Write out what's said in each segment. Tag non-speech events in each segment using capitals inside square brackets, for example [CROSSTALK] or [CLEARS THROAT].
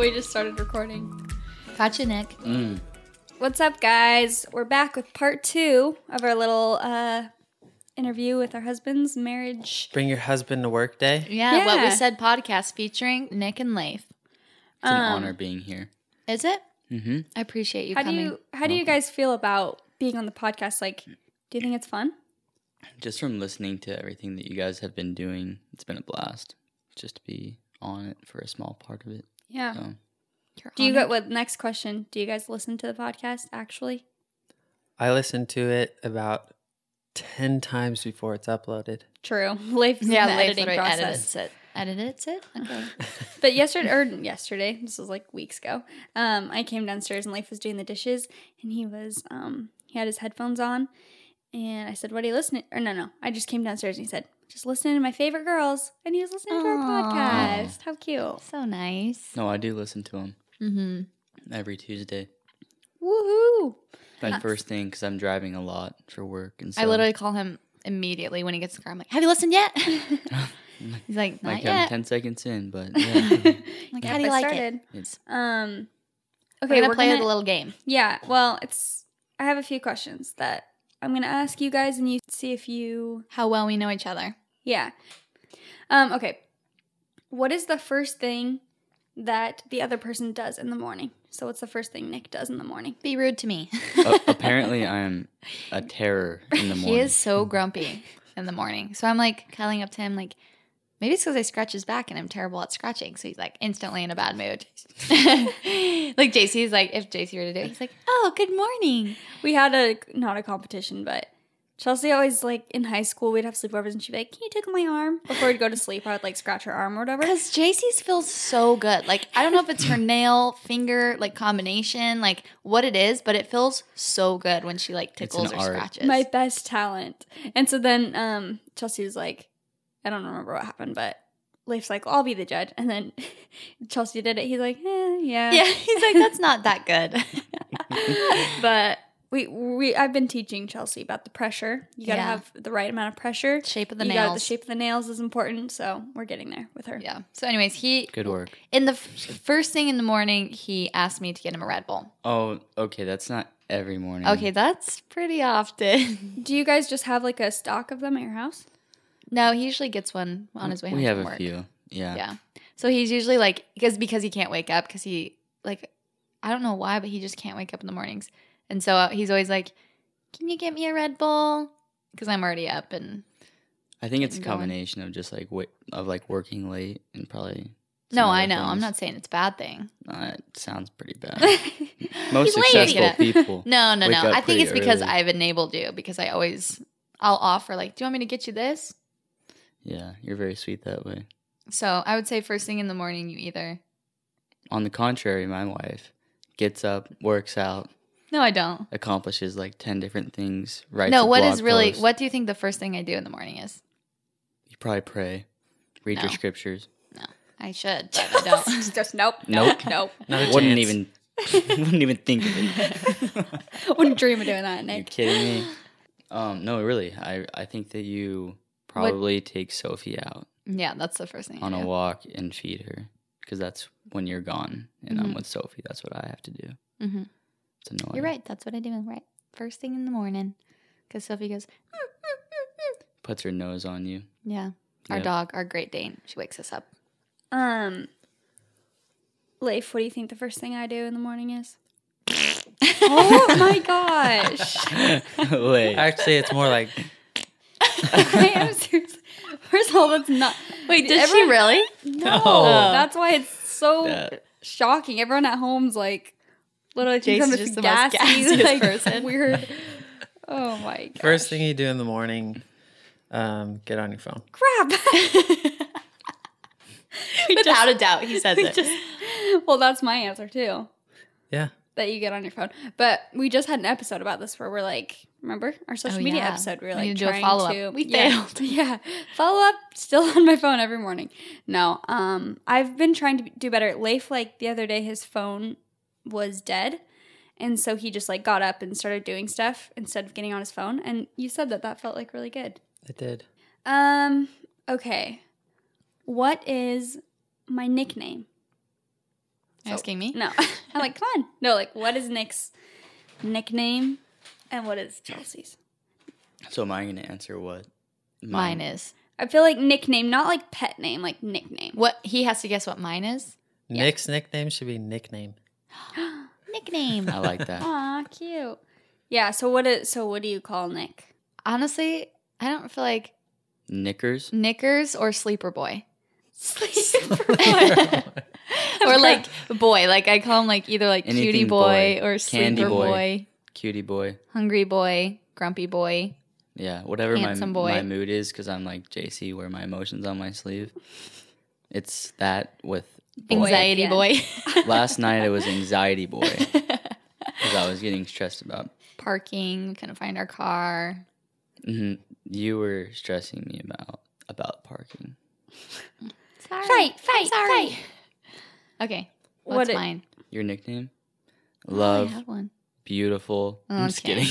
We just started recording. Gotcha, Nick. Mm. What's up, guys? We're back with part two of our little uh, interview with our husbands' marriage. Bring your husband to work day. Yeah, what we said podcast featuring Nick and Leif. It's an Um, honor being here. Is it? Mm-hmm. I appreciate you How do coming. you how do you guys feel about being on the podcast? Like, do you think it's fun? Just from listening to everything that you guys have been doing, it's been a blast. Just to be on it for a small part of it. Yeah. So You're Do you honored. got what? Next question. Do you guys listen to the podcast actually? I listen to it about 10 times before it's uploaded. True. [LAUGHS] Leif's in Yeah, the Leif editing literally process. edits it. Edits it? Okay. [LAUGHS] But yesterday, or yesterday, this was like weeks ago. Um, I came downstairs and Leif was doing the dishes, and he was um, he had his headphones on, and I said, "What are you listening?" Or no, no, I just came downstairs and he said, "Just listening to my favorite girls," and he was listening to our podcast. How cute! so nice. no, I do listen to him Mm-hmm. every Tuesday. Woohoo! My first thing because I'm driving a lot for work and so I literally call him immediately when he gets in the car. I'm like, "Have you listened yet?" [LAUGHS] [LAUGHS] He's like, "Not like I'm ten seconds in, but [LAUGHS] yeah, like, Yep, how do you I like started. it? it's Um, Okay, okay, we're gonna play gonna, a little game. Yeah, well, it's. I have a few questions that I'm gonna ask you guys, and you see if you How well we know each other. Yeah. Um, okay. What is the first thing that the other person does in the morning? So what's the first thing Nick does in the morning? Be rude to me. [LAUGHS] [LAUGHS] a- apparently I am a terror in the [LAUGHS] morning. He is so grumpy in the morning. So I'm like cuddling up to him, like, maybe it's because I scratch his back and I'm terrible at scratching. So he's like instantly in a bad mood. like JC's like, if JC were to do it, he's like, oh, good morning. We had a not a competition, but Chelsea always like in high school we'd have sleepovers and she'd be like, Can you tickle my arm? Before we'd go to sleep, I would like scratch her arm or whatever. Because JC's feels so good. Like, I don't know if it's her nail finger like combination, like what it is, but it feels so good when she like tickles or art. scratches. My best talent. And so then um Chelsea was like, I don't remember what happened, but Leif's like, I'll be the judge. And then [LAUGHS] Chelsea did it. He's like, eh, yeah. yeah, he's like, that's not that good. [LAUGHS] but we we I've been teaching Chelsea about the pressure. You got to Yeah. have the right amount of pressure. Shape of the you gotta- the shape of the nails is important, so we're getting there with her. yeah. So, anyways, he Good work. in the f- first thing in the morning, he asked me to get him a Red Bull. Oh, okay, that's not every morning. Okay, that's pretty often. [LAUGHS] Do you guys just have like a stock of them at your house? no, he usually gets one on his way home we have from a work. few. Yeah. Yeah. So he's usually like because because he can't wake up because he like I don't know why, but he just can't wake up in the mornings, and so uh, he's always like, "Can you get me a Red Bull?" Because I'm already up and I think it's a Getting going. combination of just like wait, of like working late and probably. no, I know I'm not saying it's a bad thing. Uh, it sounds pretty bad. [LAUGHS] Most successful [LAUGHS] people. No, no, no. I think it's because. I've enabled you because I always I'll offer like, "Do you want me to get you this?" Yeah, you're very sweet that way. So I would say first thing in the morning, you either. On the contrary, my wife gets up, works out, No, I don't. accomplishes like ten different things. Writes no, a what blog is really? post. What do you think the first thing I do in the morning is? You probably pray, read your scriptures. No. I should, but I don't. [LAUGHS] just nope. Nope. Nope. Not a Wouldn't even, [LAUGHS] wouldn't even think of it. [LAUGHS] Wouldn't dream of doing that, you kidding me? Um, no, really. I I think that you probably take Sophie out yeah, that's the first thing. I on a walk and feed her because that's when you're gone and I'm Mhm. with Sophie. That's what I have to do. Mhm. It's annoying. You're right. That's what I do. Right. First thing in the morning. Because Sophie goes, [LAUGHS] Puts her nose on you. yeah. Our Yep. dog, our Great Dane, she wakes us up. Um Leif, what do you think the first thing I do in the morning is? oh [LAUGHS] my gosh. Wait. Actually, it's more like [LAUGHS] I am serious. First of all, that's not. Wait, did everyone- she really? No, No. that's why it's so That- shocking. Everyone at home's like, literally, Jason's thinks just this the most gassy, gassiest [LAUGHS] like, person. weird. [LAUGHS] Oh my god. First thing you do in the morning, um, get on your phone. crap. [LAUGHS] Without a doubt, he says it. well, that's my answer too. Yeah. That you get on your phone. But we just had an episode about this where we're like, remember our social Oh, media yeah. episode? We were We like need do a trying follow-up. to. We yeah, failed. Yeah, follow up. Still on my phone every morning. No, um, I've been trying to do better. Leif, like the other day, his phone was dead, and so he just like got up and started doing stuff instead of getting on his phone. And you said that that felt like really good. It did. Um. Okay. What is my nickname? Asking me? No. [LAUGHS] I'm like, come on. No, like, what is Nick's nickname, and what is Chelsea's? So am I going to answer what? Mine is. I feel like nickname, not like pet name, like nickname. What he has to guess what mine is? Nick's nickname should be nickname. [GASPS] Nickname. I like that. Aw, cute. Yeah. So what is? So what do you call Nick? Honestly, I don't feel like Knickers. knickers or sleeper boy. Sleeper [LAUGHS] boy. [LAUGHS] or like boy. Like I call him like either like cutie boy, boy. or Candy sleeper boy. boy. Cutie boy. hungry boy, grumpy boy. Yeah, whatever my, boy. my mood is, because I'm like JC, wear my emotions on my sleeve. It's that with boy. Anxiety again. boy. [LAUGHS] Last night it was anxiety boy, [LAUGHS] because I was getting stressed about. Parking, couldn't find our car. hmm You were stressing me about about parking. [LAUGHS] Sorry. Fight, fight, I'm sorry. fight. Okay. What What's it- mine? Your nickname? Oh, Love, I have one. beautiful. I'm just kidding.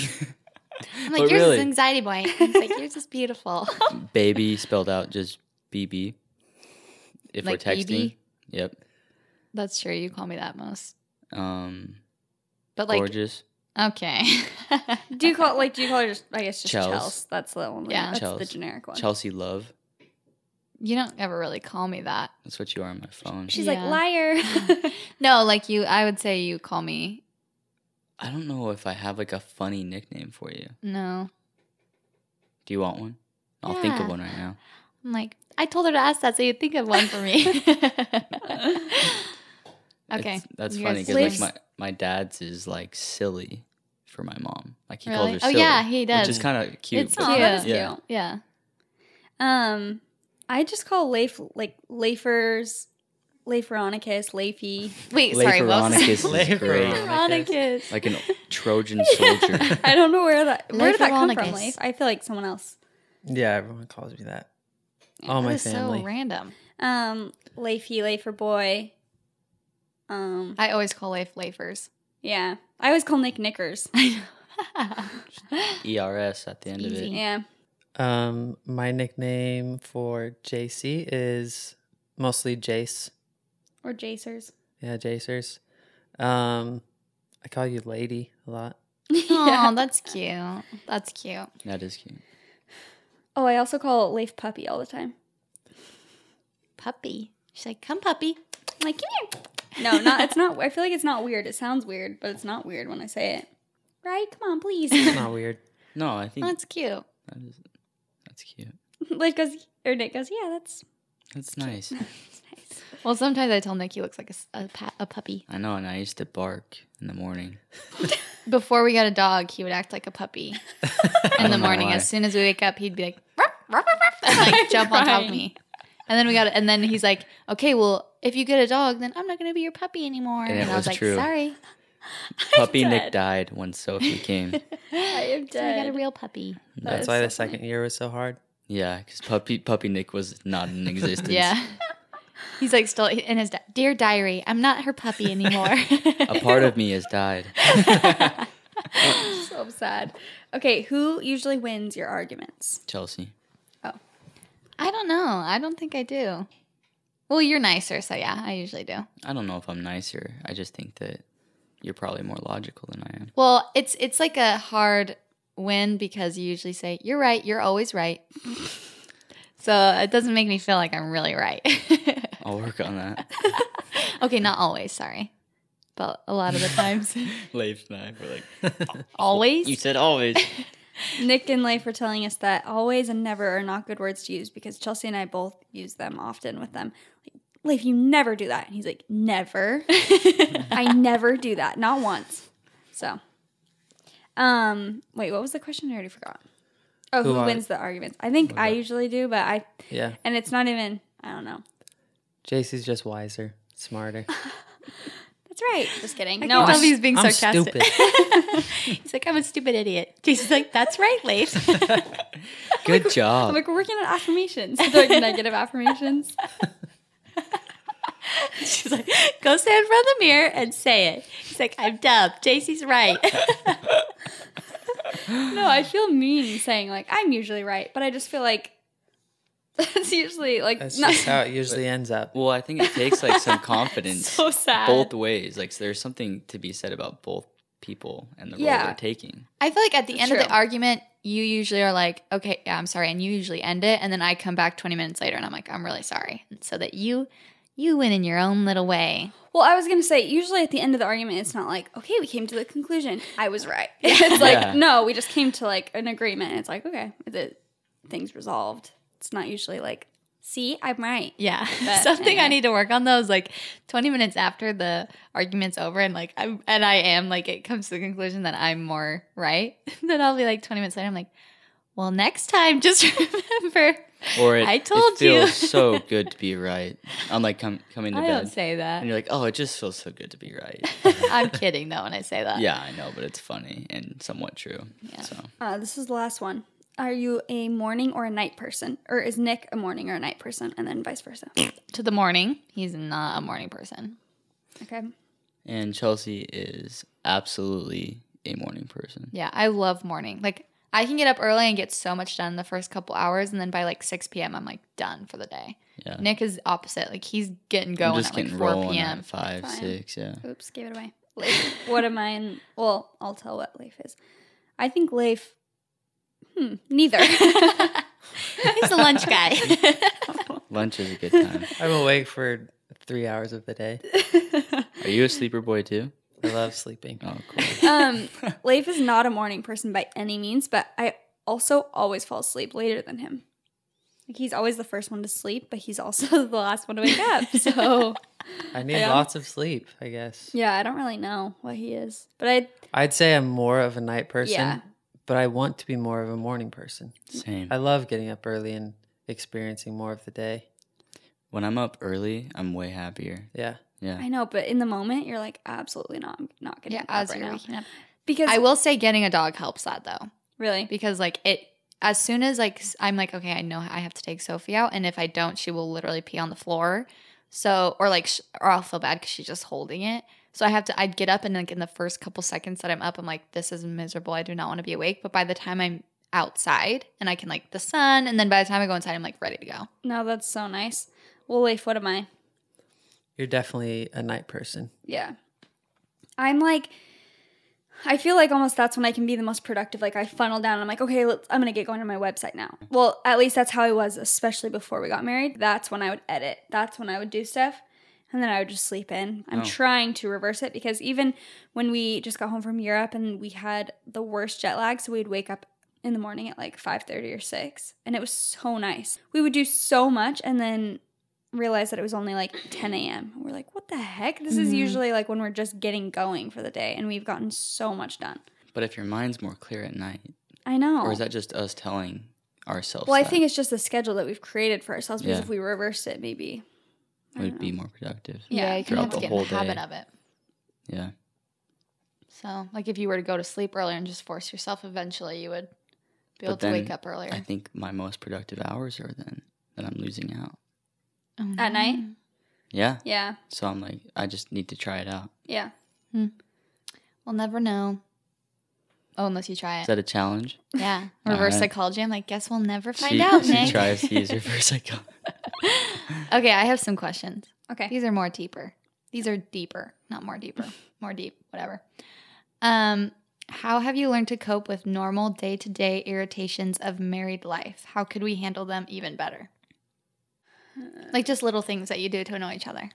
I'm like, But yours really? is anxiety boy. He's like, yours is beautiful. Baby spelled out just BB. If Like we're texting. BB? Yep. That's true. You call me that most. Um, But like, gorgeous. okay. [LAUGHS] Do you call like? Do you call her? Just, I guess just Chels. Chels. That's the one. Yeah. That's the generic one. Chelsea Love. you don't ever really call me that. That's what you are on my phone. She's Yeah. like liar. [LAUGHS] No, like you, I would say you call me. I don't know if I have like a funny nickname for you. No. Do you want one? I'll think of one right now. I'm like, I told her to ask that, so you think of one for me. [LAUGHS] okay. It's- that's You funny because like my my dad's is like silly for my mom. Like he Really? calls her Oh, silly. yeah, he does. Which is kind of cute. It's but- Aw, that is cute. Yeah. cute. Yeah. Um, I just call Leif like Leifers, Leiferonicus, Leify. Wait, sorry. What was Veronicus is Leif great. Veronicus. Veronicus. Like an Trojan soldier. [LAUGHS] I don't know where that where did that come from, Leiferonicus. Leif? I feel like someone else. Yeah, everyone calls me that. All my is family. so random. Um, Leify, Leifer boy. Um, I always call Leif Leifers. yeah, I always call Nick Knickers. [LAUGHS] ERS at the end of it. Yeah, Um, my nickname for JC is mostly Jace. or Jacers. Yeah, Jacers. Um, I call you Lady a lot. Oh, [LAUGHS] that's cute. That's cute. That is cute. Oh, I also call Leif Puppy all the time. Puppy. She's like, come, puppy. I'm like, come here. No, not. It's not. I feel like it's not weird. It sounds weird, but it's not weird when I say it. Right? Come on, please. It's not weird. No, I think That's cute. that is that's cute. [LAUGHS] Leif goes, or Nick goes, yeah, that's That's nice. [LAUGHS] that's nice. Well, sometimes I tell Nick he looks like a, s- a, pa- a puppy. I know, and I used to bark in the morning. [LAUGHS] Before we got a dog, he would act like a puppy [LAUGHS] in the morning. why. As soon as we wake up, he'd be like, ruff, ruff, ruff, ruff, and like [LAUGHS] jump on top of me. And then we got, and then he's like, okay, well, if you get a dog, then I'm not gonna be your puppy anymore. And And, it I was was like, true. sorry, [LAUGHS] Puppy. Nick died when Sophie came. I am so I got a real puppy. That That's is why so the funny. second year was so hard. yeah, because puppy Puppy Nick was not in existence. Yeah. He's like still in his di- dear diary. I'm not her puppy anymore. [LAUGHS] a part of me has died. [LAUGHS] so sad. Okay, who usually wins your arguments? Chelsea. Oh, I don't know. I don't think I do. Well, you're nicer, so yeah, I usually do. I don't know if I'm nicer. I just think that you're probably more logical than I am. Well, it's it's like a hard win because you usually say you're right. You're always right. [LAUGHS] so it doesn't make me feel like I'm really right. I'll work on that. [LAUGHS] okay, not always. Sorry, but a lot of the times, [LAUGHS] Leif and I were like, [LAUGHS] always. you said always. Nick and Leif were telling us that always and never are not good words to use because Chelsea and I both use them often with them. Like, Leif, you never do that. And he's like, never. I never do that. Not once. So, Um, wait, what was the question? I already forgot. Oh, who, Who wins the arguments? I think I usually do, but I Yeah. and it's not even. I don't know. JC's just wiser, smarter. [LAUGHS] That's right. Just kidding. I no, can't tell I- if he's being I'm sarcastic. stupid. [LAUGHS] He's like, I'm a stupid idiot. Jason's like, that's right, Leif. [LAUGHS] Good job. I'm job. like we're working on affirmations, like negative affirmations. She's like, go stand in front of the mirror and say it. He's like, I'm dumb. JC's right. No, I feel mean saying like I'm usually right, but I just feel like that's usually like That's not just how it usually ends up. Well, I think it takes like some [LAUGHS] confidence so sad. both ways. Like so there's something to be said about both people and the role Yeah. they're taking. I feel like at the end of the argument, you usually are like, okay, yeah, I'm sorry. And you usually end it. And then I come back 20 minutes later and I'm like, I'm really sorry. So that you, you win in your own little way. Well, I was gonna say usually at the end of the argument, it's not like okay, we came to the conclusion. I was right. [LAUGHS] it's like Yeah. no, we just came to like an agreement. It's like okay, the things resolved. It's not usually like see, I'm right. Yeah. [LAUGHS] But Something I need to work on though is like 20 minutes after the argument's over and like I'm and I am like it comes to the conclusion that I'm more right. [LAUGHS] then I'll be like 20 minutes later, I'm like, well, next time [LAUGHS] just remember Or it, I told you. it feels you. so good to be right. I'm like com- coming to I bed don't say that. and you're like, oh, it just feels so good to be right. I'm kidding though when I say that. yeah, I know, but it's funny and somewhat true. Yeah. So Uh, this is the last one. Are you a morning or a night person, or is Nick a morning or a night person, and then vice versa? [CLEARS THROAT] To the morning, he's not a morning person. Okay. and Chelsea is absolutely a morning person. Yeah, I love morning. Like I can get up early and get so much done the first couple hours, and then by like 6 p.m. I'm like done for the day. Yeah. Nick is opposite. Like he's getting I'm going just at like 4 rolling p.m. at five, Fine. six, yeah. Oops, gave it away. Leif. what am I in? Well, I'll tell what Leif is. I think Leif. Hmm. Neither. [LAUGHS] he's a lunch guy. [LAUGHS] Lunch is a good time. I'm awake for three hours of the day. [LAUGHS] Are you a sleeper boy too? I love sleeping. Oh, cool. um, Leif is not a morning person by any means, but I also always fall asleep later than him. Like he's always the first one to sleep, but he's also the last one to wake up. So I need Yeah. lots of sleep, I guess. yeah, I don't really know what he is, but I I'd say I'm more of a night person, Yeah. But I want to be more of a morning person. Same. I love getting up early and experiencing more of the day. When I'm up early, I'm way happier. Yeah. Yeah. I know, but in the moment you're like absolutely not. I'm not getting yeah, up as right you're now waking up. because I will say getting a dog helps that though, really. because like it. As soon as like I'm like okay, I know I have to take Sophie out, and if I don't, she will literally pee on the floor. So or like sh- or I'll feel bad because she's just holding it. So I have to. I'd get up and like in the first couple seconds that I'm up, I'm like, this is miserable. I do not want to be awake. But by the time I'm outside and I can like the sun, and then by the time I go inside, I'm like ready to go. No, that's so nice. Well, Leif, what am I? You're definitely a night person. Yeah. I'm like, I feel like almost that's when I can be the most productive. Like I funnel down. I'm like, okay, let's, I'm gonna get going to my website now. Well, at least that's how I was, especially before we got married. That's when I would edit. That's when I would do stuff, and then I would just sleep in. I'm Oh. trying to reverse it because even when we just got home from Europe and we had the worst jet lag, so we'd wake up in the morning at like 5:30 or 6, and it was so nice. We would do so much, and then realized that it was only like 10 a.m. We're like, what the heck? This is mm-hmm. usually like when we're just getting going for the day, and we've gotten so much done. But if your mind's more clear at night, I know. or is that just us telling ourselves well, I think it's just the schedule that we've created for ourselves because Yeah. if we reverse it, maybe. I we'd be more productive? Yeah, you kind throughout of have to the get in the whole habit day. of it. Yeah. So, like, if you were to go to sleep earlier and just force yourself, eventually you would be able But to wake up earlier. I think my most productive hours are then that I'm losing out. Oh, At night? Yeah. Yeah, So I'm like, I just need to try it out. yeah. Hmm. We'll never know. Oh, unless you try it. Is that a challenge? yeah. [LAUGHS] Reverse right. psychology. I'm like, guess we'll never find she, out, she Nick. tries to use [LAUGHS] reverse psychology. [LAUGHS] okay, I have some questions. Okay. These are more deeper. These are deeper, not more deeper. [LAUGHS] more deep, whatever. Um, how have you learned to cope with normal day to day irritations of married life? How could we handle them even better? Like just little things that you do to annoy each other.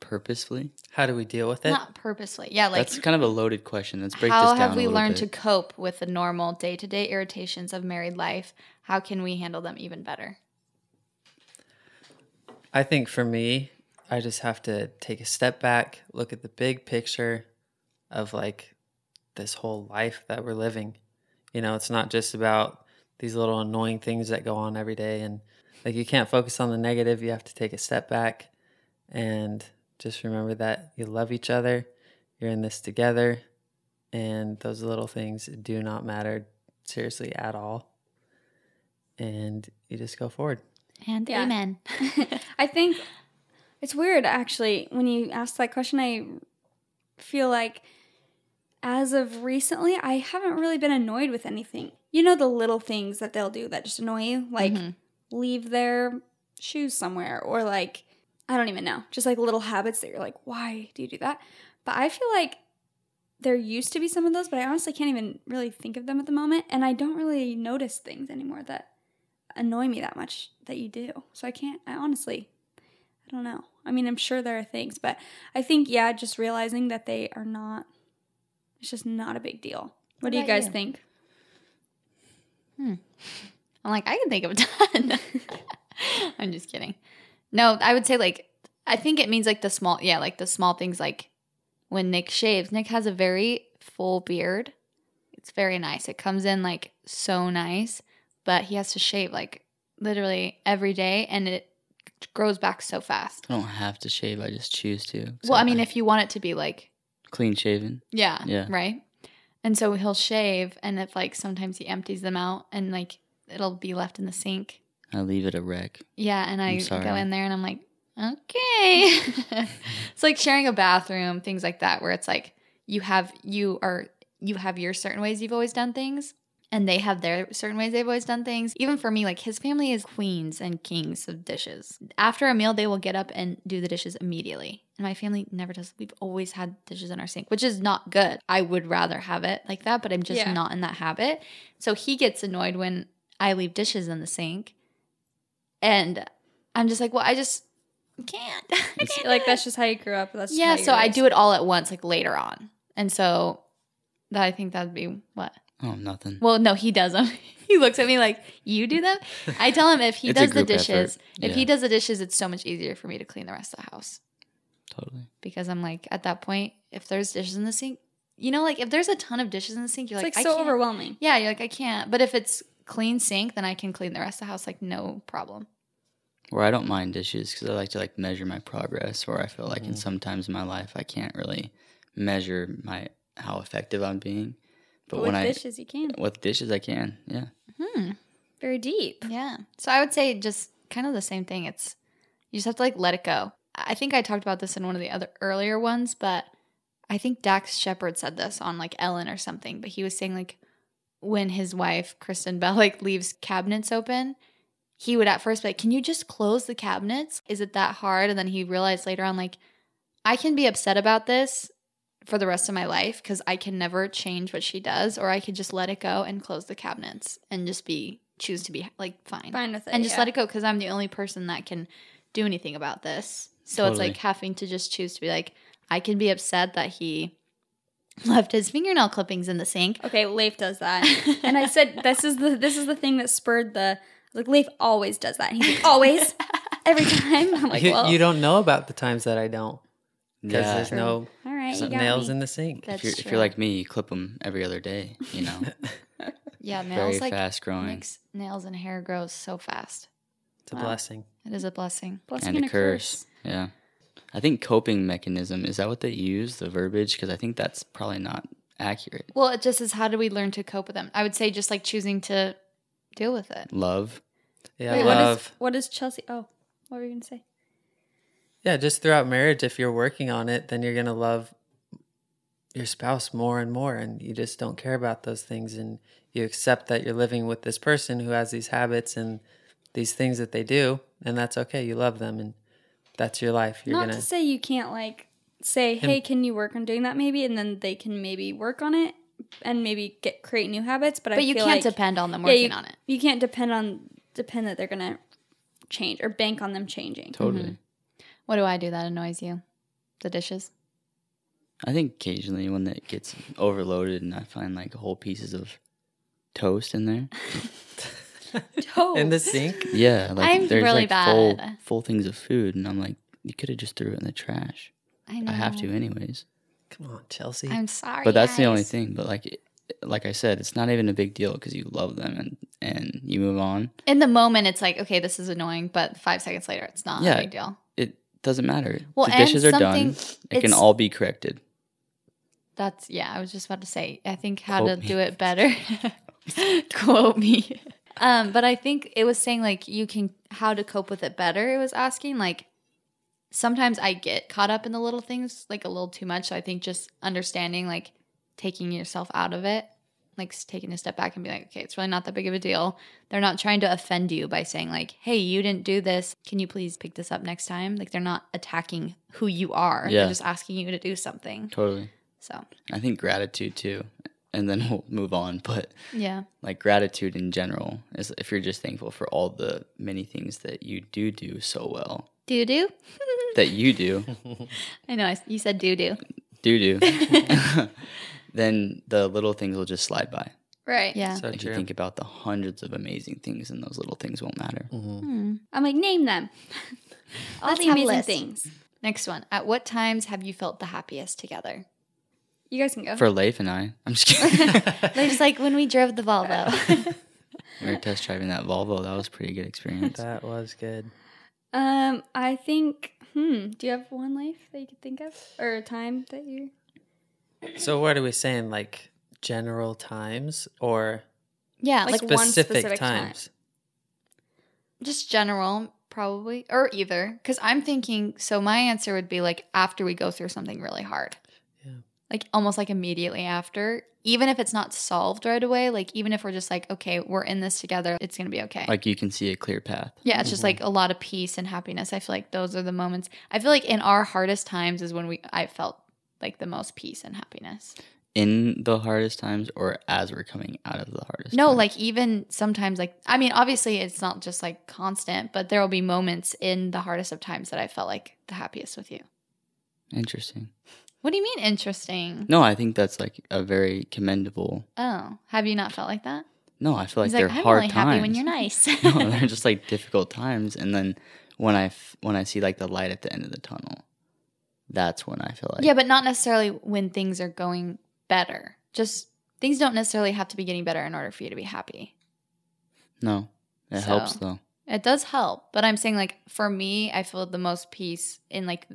Purposefully? How do we deal with it? Not purposely. Yeah, like That's kind of a loaded question. Let's break this down How have we a learned bit. to cope with the normal day to day irritations of married life? How can we handle them even better? I think for me, I just have to take a step back, look at the big picture of like this whole life that we're living. You know, it's not just about these little annoying things that go on every day and like you can't focus on the negative. You have to take a step back and just remember that you love each other. You're in this together and those little things do not matter seriously at all. And you just go forward. And Yeah. amen. [LAUGHS] [LAUGHS] I think it's weird actually when you ask that question. I feel like as of recently, I haven't really been annoyed with anything. You know the little things that they'll do that just annoy you, like mm-hmm. leave their shoes somewhere, or like I don't even know, just like little habits that you're like, why do you do that? But I feel like there used to be some of those, but I honestly can't even really think of them at the moment, and I don't really notice things anymore that annoy me that much that you do. So I can't. I honestly I don't know. I mean, I'm sure there are things, but I think yeah, just realizing that they are not. It's just not a big deal. What, do you guys you? think? Hmm. I'm like, I can think of a ton. [LAUGHS] I'm just kidding. No, I would say like I think it means like the small yeah, like the small things like when Nick shaves. Nick has a very full beard. It's very nice. It comes in like so nice, but he has to shave like literally every day and it grows back so fast. I don't have to shave. I just choose to. Well, I mean if you want it to be like clean shaven. Yeah. Yeah. Right. And so he'll shave, and if like sometimes he empties them out, and like it'll be left in the sink. I leave it a wreck. Yeah, and I go in there and I'm like, [LAUGHS] okay. [LAUGHS] it's like sharing a bathroom, things like that, where it's like you have you are you have your certain ways you've always done things, and they have their certain ways they've always done things. Even for me, like his family is queens and kings of dishes. After a meal, they will get up and do the dishes immediately. And my family never does. We've always had dishes in our sink, which is not good. I would rather have it like that, but I'm just Yeah. not in that habit. So he gets annoyed when I leave dishes in the sink. And I'm just like, well, I just can't. [LAUGHS] I can't Like that's just how you grew up. That's yeah. So I do it all at once, like later on, and so that I think that'd be what. Oh, nothing. Well, no, he does them. [LAUGHS] he looks at me like, "You do them." I tell him if he [LAUGHS] It's a does the group effort. dishes, if he Yeah. does the dishes, it's so much easier for me to clean the rest of the house Totally. because I'm like, at that point, if there's dishes in the sink, you know, like if there's a ton of dishes in the sink, you're It's like, like, I so can't- overwhelming. Yeah, you're like, I can't. But if it's clean sink, then I can clean the rest of the house like no problem. Where I don't mind dishes because I like to like measure my progress. Where I feel like in mm. some times in my life I can't really measure my how effective I'm being. But, But when with I dishes, you can. with dishes I can. Yeah. Hmm. Very deep. Yeah. So I would say just kind of the same thing. It's you just have to like let it go. I think I talked about this in one of the other earlier ones, but I think Dax Shepard said this on like Ellen or something, but he was saying like when his wife, Kristen Bell, [LAUGHS] like leaves cabinets open, he would at first be like, Can you just close the cabinets? Is it that hard? And then he realized later on, like, I can be upset about this for the rest of my life because I can never change what she does, or I could just let it go and close the cabinets and just be choose to be like fine, Fine with it, and just yeah. let it go because I'm the only person that can do anything about this. So it's like having to just choose to be like, I can be upset that he [LAUGHS] left his fingernail clippings in the sink. Okay, Leif does that, [LAUGHS] and I said this is the this is the thing that spurred the like Leif always does that. And he's like always, [LAUGHS] every time. I'm like, you, well, you don't know about the times that I don't because Yeah. there's no all right, you some nails me. in the sink. That's if you're, if you're like me, you clip them every other day. You know, [LAUGHS] yeah, very nails like fast growing makes nails and hair grow so fast. It's a blessing. It is a blessing. Blessing and a curse. Yeah. I think coping mechanism is that what they use the verbiage because I think that's probably not accurate. Well, it just is how do we learn to cope with them? I would say just like choosing to deal with it. Love. Yeah, Wait, what love. is what is Chelsea? Oh, what were you gonna say? Yeah, just throughout marriage, if you're working on it, then you're gonna love your spouse more and more, and you just don't care about those things, and you accept that you're living with this person who has these habits and these things that they do, and that's okay. You love them, and that's your life. You're Not gonna to say you can't like say, hey, can you work on doing that maybe, and then they can maybe work on it and maybe get create new habits. But, I But you feel can't like, depend on them yeah, working you, on it. You can't depend on depend that they're gonna change or bank on them changing. Totally. Mm-hmm. What do I do that annoys you? The dishes. I think occasionally when it gets overloaded and I find like whole pieces of toast in there. [LAUGHS] Toast in the sink. Yeah, like I'm there's really like full bad. full things of food, and I'm like, you could have just threw it in the trash. I know. I have to anyways. Come on, Chelsea. I'm sorry. but that's the only thing. But like, like I said, it's not even a big deal because you love them and and you move on. In the moment, it's like, okay, this is annoying, but five seconds later, it's not Yeah. a big deal. Doesn't matter. Well, the dishes are done. It can all be corrected. That's yeah. I was just about to say. I think how Quote to me. do it better. [LAUGHS] Quote me. Um, but I think it was saying like you can how to cope with it better. It was asking like sometimes I get caught up in the little things like a little too much. So I think just understanding like taking yourself out of it, like taking a step back and be like, okay, it's really not that big of a deal. They're not trying to offend you by saying like, hey, you didn't do this. Can you please pick this up next time? Like they're not attacking who you are. Yeah. They're just asking you to do something. Totally. So I think gratitude too, and then [LAUGHS] we'll move on. But yeah. like gratitude in general is if you're just thankful for all the many things that you do do so well Do do. that you do [LAUGHS] I know. I, you said do do. do do, then the little things will just slide by. Right. Yeah. so If you think about the hundreds of amazing things, and those little things won't matter. Mm-hmm. I'm like, name them. [LAUGHS] All Let's the amazing list. things. Next one. At what times have you felt the happiest together? You guys can go. For Leif and I, I'm just [LAUGHS] kidding. [LAUGHS] They're just like when we drove the Volvo. we were test driving that Volvo. That was a pretty good experience. That was good. Um, I think. Hmm. Do you have one life that you could think of, or a time that you? So what are we saying? Like general times or yeah, Like like one specific, specific time. times? just general, probably, or either. Because I'm thinking. So my answer would be like after we go through something really hard. Yeah. Like almost like immediately after, even if it's not solved right away. Like even if we're just like, okay, we're in this together, it's gonna be okay. Like you can see a clear path. Yeah, it's just mm-hmm. like a lot of peace and happiness. I feel like those are the moments. I feel like in our hardest times is when we I felt like the most peace and happiness. in the hardest times or as we're coming out of the hardest No, times? like even sometimes like I mean, obviously it's not just like constant, but there will be moments in the hardest of times that I felt like the happiest with you. interesting What do you mean interesting? no i think that's like a very commendable Oh, have you not felt like that? no i feel like He's they're like, I'm hard only times happy when you're [LAUGHS] nice. no they're just like difficult times and then when i f- when i see like the light at the end of the tunnel that's when i feel like yeah, but not necessarily when things are going better. Just things don't necessarily have to be getting better in order for you to be happy. no it helps though It does help, but I'm saying like for me, I feel the most peace in like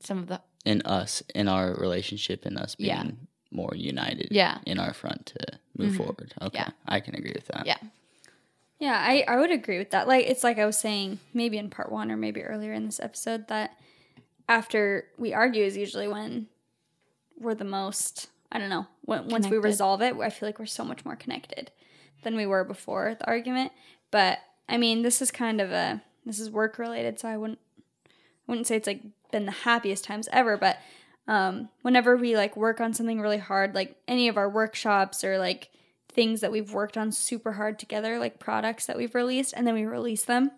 some of the in us in our relationship in us being Yeah. more united Yeah. in our front to move Mhm. forward okay Yeah. i can agree with that Yeah. Yeah, I, I would agree with that. Like it's like I was saying, maybe in part one or maybe earlier in this episode, that after we argue is usually when we're the most I don't know, when, once we resolve it, I feel like we're so much more connected than we were before the argument. But I mean, this is kind of a this is work related, so I wouldn't I wouldn't say it's like been the happiest times ever, but um, whenever we like work on something really hard, like any of our workshops or like things that we've worked on super hard together, like products that we've released, and then we release them,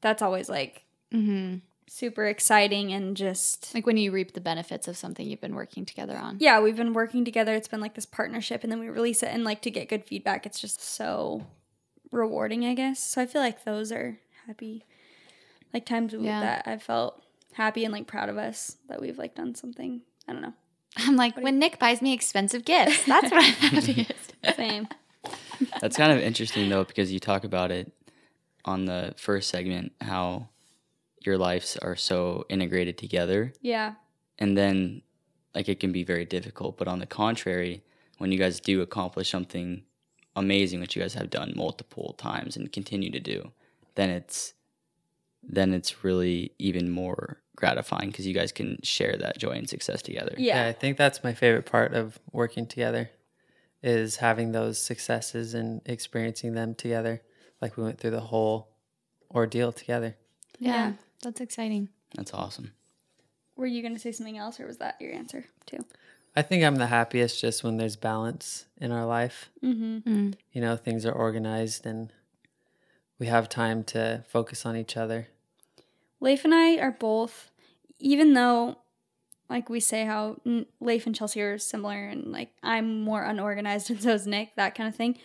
that's always like mm-hmm. Super exciting and just like when you reap the benefits of something you've been working together on. yeah, we've been working together. It's been like this partnership, and then we release it, and like to get good feedback, it's just so rewarding, I guess. So I feel like those are happy, like times Yeah. that I felt happy and like proud of us that we've like done something. I don't know. I'm like when Nick buys me expensive gifts. That's what I'm [LAUGHS] happiest. Same. That's kind of interesting though, because you talk about it on the first segment how your lives are so integrated together, yeah. and then like it can be very difficult. But on the contrary, when you guys do accomplish something amazing, which you guys have done multiple times and continue to do, then it's then it's really even more gratifying because you guys can share that joy and success together. Yeah. I think that's my favorite part of working together is having those successes and experiencing them together. Like we went through the whole ordeal together. Yeah, Yeah. That's exciting. That's awesome. Were you going to say something else, or was that your answer too? I think I'm the happiest just when there's balance in our life. Mm-hmm. You know, things are organized and we have time to focus on each other. Leif and I are both, even though, like we say how Leif and Chelsea are similar, and like I'm more unorganized [LAUGHS] and so is Nick, that kind of thing.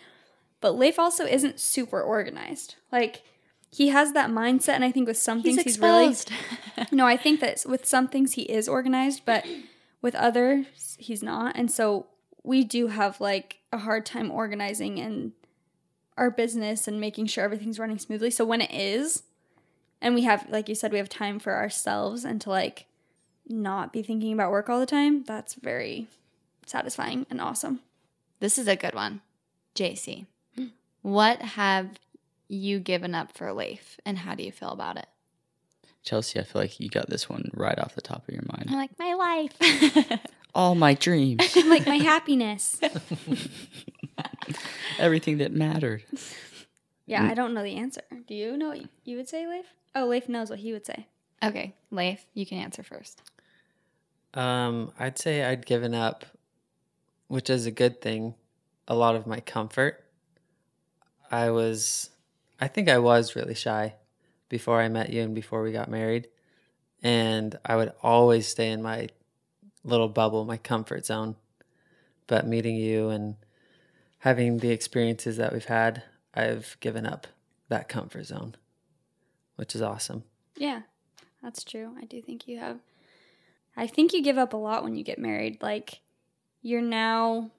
But Leif also isn't super organized. Like he has that mindset, and I think with some He's things he's really [LAUGHS] no. I think that with some things he is organized, but with others, he's not. And so we do have like a hard time organizing and our business and making sure everything's running smoothly. So when it is, and we have, like you said, we have time for ourselves and to like not be thinking about work all the time, that's very satisfying and awesome. This is a good one. JC, what have you given up for Leif and how do you feel about it? Chelsea, I feel like you got this one right off the top of your mind. I'm like, my life. [LAUGHS] All my dreams, [LAUGHS] like my happiness. [LAUGHS] everything that mattered. Yeah, I don't know the answer. Do you know what you would say, Leif? Oh, Leif knows what he would say. okay, Leif, you can answer first. Um, I'd say I'd given up, which is a good thing, a lot of my comfort. I was, I think I was really shy before I met you and before we got married. And I would always stay in my little bubble, my comfort zone. But meeting you and having the experiences that we've had, I've given up that comfort zone, which is awesome. Yeah, that's true. I do think you have. I think you give up a lot when you get married. Like, you're now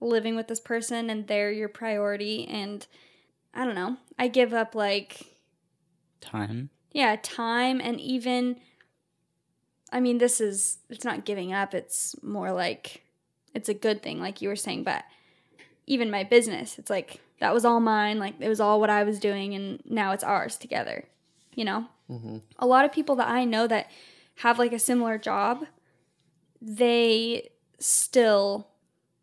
living with this person and they're your priority. And I don't know. I give up, like, Time. yeah, time and even. I mean, this is. It's not giving up. It's more like. It's a good thing, like you were saying. But even my business, it's like that was all mine. Like, it was all what I was doing. And now it's ours together, you know? Mm-hmm. a lot of people that I know that have like a similar job, they still,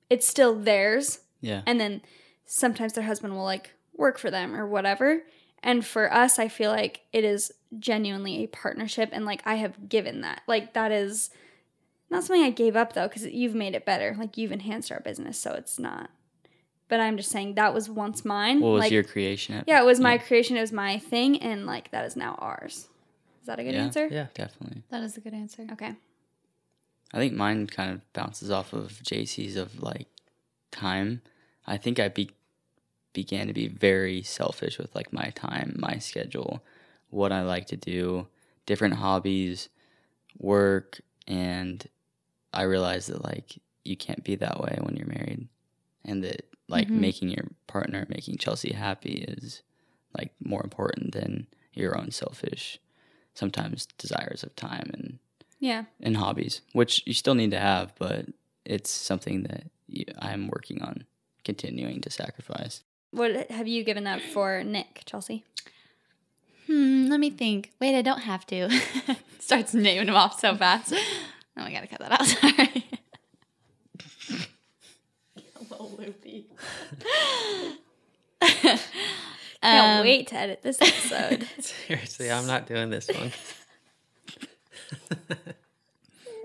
it's still theirs. Yeah. And then sometimes their husband will like work for them or whatever. And for us, I feel like it is genuinely a partnership. And like I have given that. Like that is not something I gave up though, because you've made it better. Like you've enhanced our business. So it's not. But I'm just saying that was once mine. what was like, your creation? At, yeah, it was my creation. It was my thing, and like that is now ours. Is that a good Yeah. answer? Yeah. Definitely. That is a good answer. Okay. I think mine kind of bounces off of JC's of like time. I think I be- began to be very selfish with like my time, my schedule, what I like to do, different hobbies, work, and I realized that like you can't be that way when you're married, and that like mm-hmm. making your partner, making Chelsea happy is like more important than your own selfish, sometimes desires of time and Yeah. and hobbies, which you still need to have, but it's something that you, I'm working on continuing to sacrifice. What have you given up for Nick, Chelsea? Hmm, let me think. Wait, I don't have to. [LAUGHS] Starts naming them off so fast. Oh, I gotta cut that out. [LAUGHS] Sorry. a little loopy. Can't Um, wait to edit this episode. [LAUGHS] Seriously, I'm not doing this one.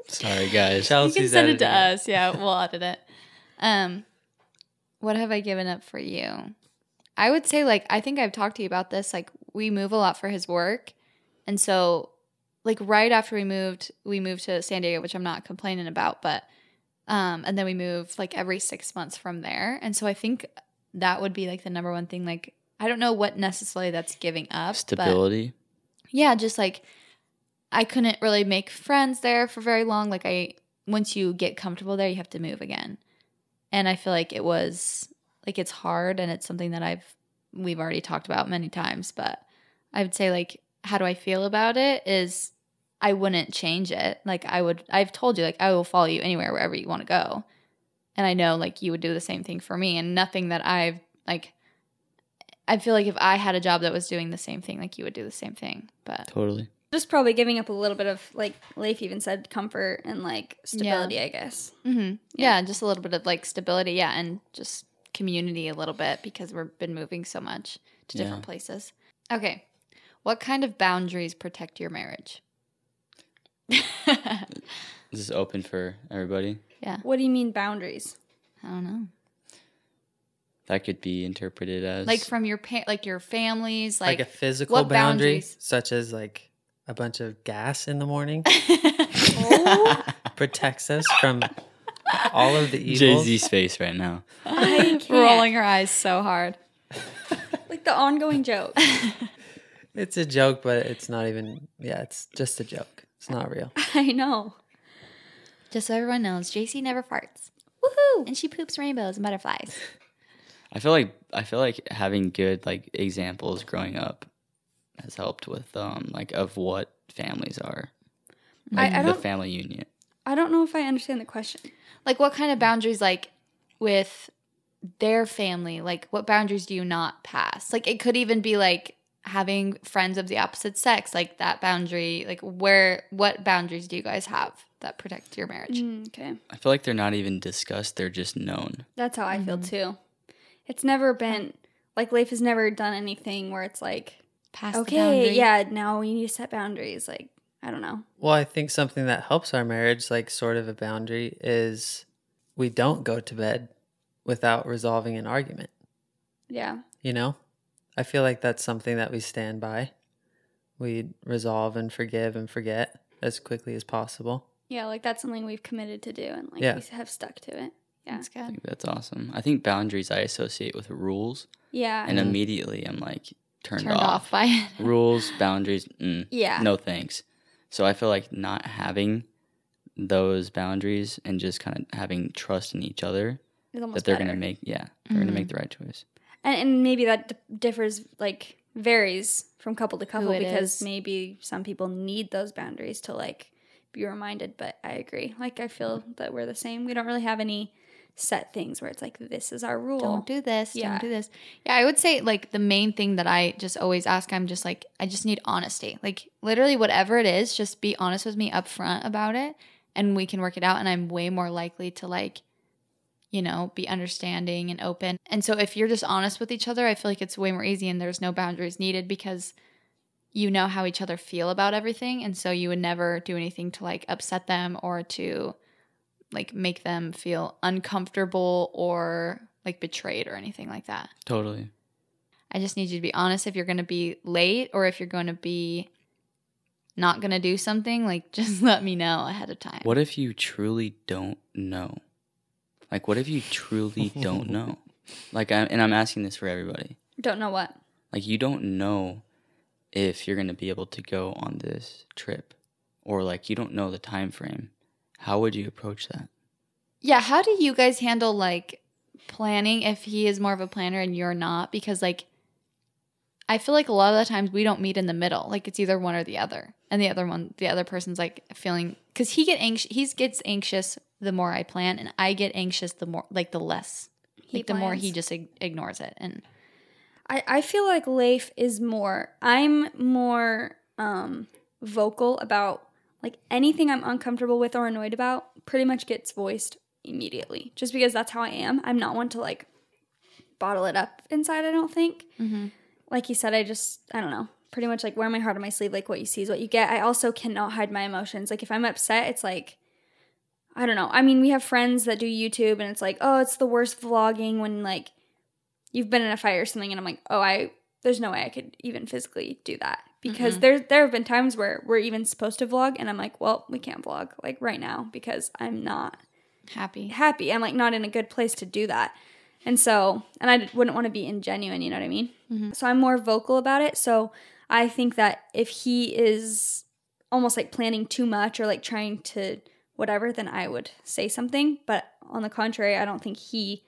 Sorry, guys. Chelsea's You can send it to us. Yeah, we'll edit it. Um, what have I given up for you? I would say like I think I've talked to you about this. Like we move a lot for his work, and so like right after we moved, we moved to San Diego, which I'm not complaining about, but um, and then we moved like every six months from there, and so I think that would be like the number one thing. Like I don't know what necessarily that's giving up, but- Stability. yeah, just like I couldn't really make friends there for very long. Like I once you get comfortable there, you have to move again. And I feel like it was like it's hard and it's something that I've we've already talked about many times, but I would say like how do I feel about it is I wouldn't change it. Like I would I've told you like I will follow you anywhere wherever you want to go. And I know like you would do the same thing for me and nothing that I've like I feel like if I had a job that was doing the same thing, like you would do the same thing. But Totally. Just probably giving up a little bit of like Leif even said comfort and like stability, I guess. hmm Yeah. just a little bit of like stability. Yeah, and just community a little bit because we've been moving so much to different Yeah. places. Okay, what kind of boundaries protect your marriage? [LAUGHS] I This is open for everybody. Yeah. What do you mean boundaries? I don't know. That could be interpreted as Like from your pa- like your families, like, like, a physical boundary, boundaries? such as like a bunch of gas in the morning, [LAUGHS] oh. [LAUGHS] protects us from all of the Jay evils. Z's face right now. I [LAUGHS] can't. rolling her eyes so hard. Like the ongoing joke. It's a joke, but it's not even. Yeah, it's just a joke. It's not real. I know. Just so everyone knows, JC never farts. Woohoo! And she poops rainbows and butterflies. I feel like I feel like having good like examples growing up has helped with um like of what families are. I- Like I the don't- family union. I don't know if I understand the question. Like, what kind of boundaries, like, with their family? Like, what boundaries do you not pass? Like, it could even be like having friends of the opposite sex, like that boundary. Like, where, what boundaries do you guys have that protect your marriage? Mm, okay. I feel like they're not even discussed, they're just known. That's how I feel too. It's never been like life has never done anything where it's like, Pass the okay, boundary. yeah, now we need to set boundaries. Like, I don't know. Well, I think something that helps our marriage, like sort of a boundary, is we don't go to bed without resolving an argument. Yeah. You know, I feel like that's something that we stand by. We resolve and forgive and forget as quickly as possible. Yeah, like that's something we've committed to do and like Yeah. we have stuck to it. Yeah. That's I good. think that's awesome. I think boundaries I associate with rules, Yeah. and immediately I'm like turned, Turned off off. by it. [LAUGHS] rules, boundaries. Mm, Yeah. No thanks. So I feel like not having those boundaries and just kind of having trust in each other that they're better. gonna make yeah they're gonna make the right choice. and, and maybe that d- differs like varies from couple to couple because is. maybe some people need those boundaries to like be reminded but i agree like i feel that we're the same we don't really have any set things where it's like this is our rule Don't do this. Yeah. Don't do this. Yeah, I would say like the main thing that I just always ask, I'm just like, I just need honesty. Like literally whatever it is, just be honest with me up front about it and we can work it out. And I'm way more likely to like, you know, be understanding and open. And so if you're just honest with each other, I feel like it's way more easy and there's no boundaries needed because you know how each other feel about everything. And so you would never do anything to like upset them or to like make them feel uncomfortable or like betrayed or anything like that. Totally. I just need you to be honest if you're going to be late or if you're going to be not going to do something, like [LAUGHS] just let me know ahead of time. What if you truly don't know? Like, what if you truly don't know? [LAUGHS] Like, I, and I'm asking this for everybody. don't know what Like, you don't know if you're gonna be able to go on this trip, or like you don't know the time frame. How would you approach that? Yeah, how do you guys handle like planning if he is more of a planner and you're not? Because like I feel like a lot of the times we don't meet in the middle. Like it's either one or the other. And the other one the other person's like feeling cuz he get anxious he gets anxious the more I plan and I get anxious the more like the less He like the more he just ig- ignores it and I, I feel like Leif is more I'm more um vocal about like anything I'm uncomfortable with or annoyed about pretty much gets voiced immediately. Just because that's how I am. I'm not one to like bottle it up inside, I don't think. Mm-hmm. Like you said, I just I don't know. Pretty much like wear my heart on my sleeve, like what you see is what you get. I also cannot hide my emotions. Like if I'm upset, it's like I don't know. I mean, we have friends that do YouTube and it's like, oh, it's the worst vlogging when like you've been in a fight or something and I'm like, "Oh, I there's no way I could even physically do that." Because there there have been times where we're even supposed to vlog and I'm like, "Well, we can't vlog like right now because I'm not happy. happy. I'm like not in a good place to do that." And so, and I wouldn't want to be ingenuine, you know what I mean? So I'm more vocal about it. So I think that if he is almost like planning too much or like trying to whatever, then I would say something. But on the contrary, I don't think he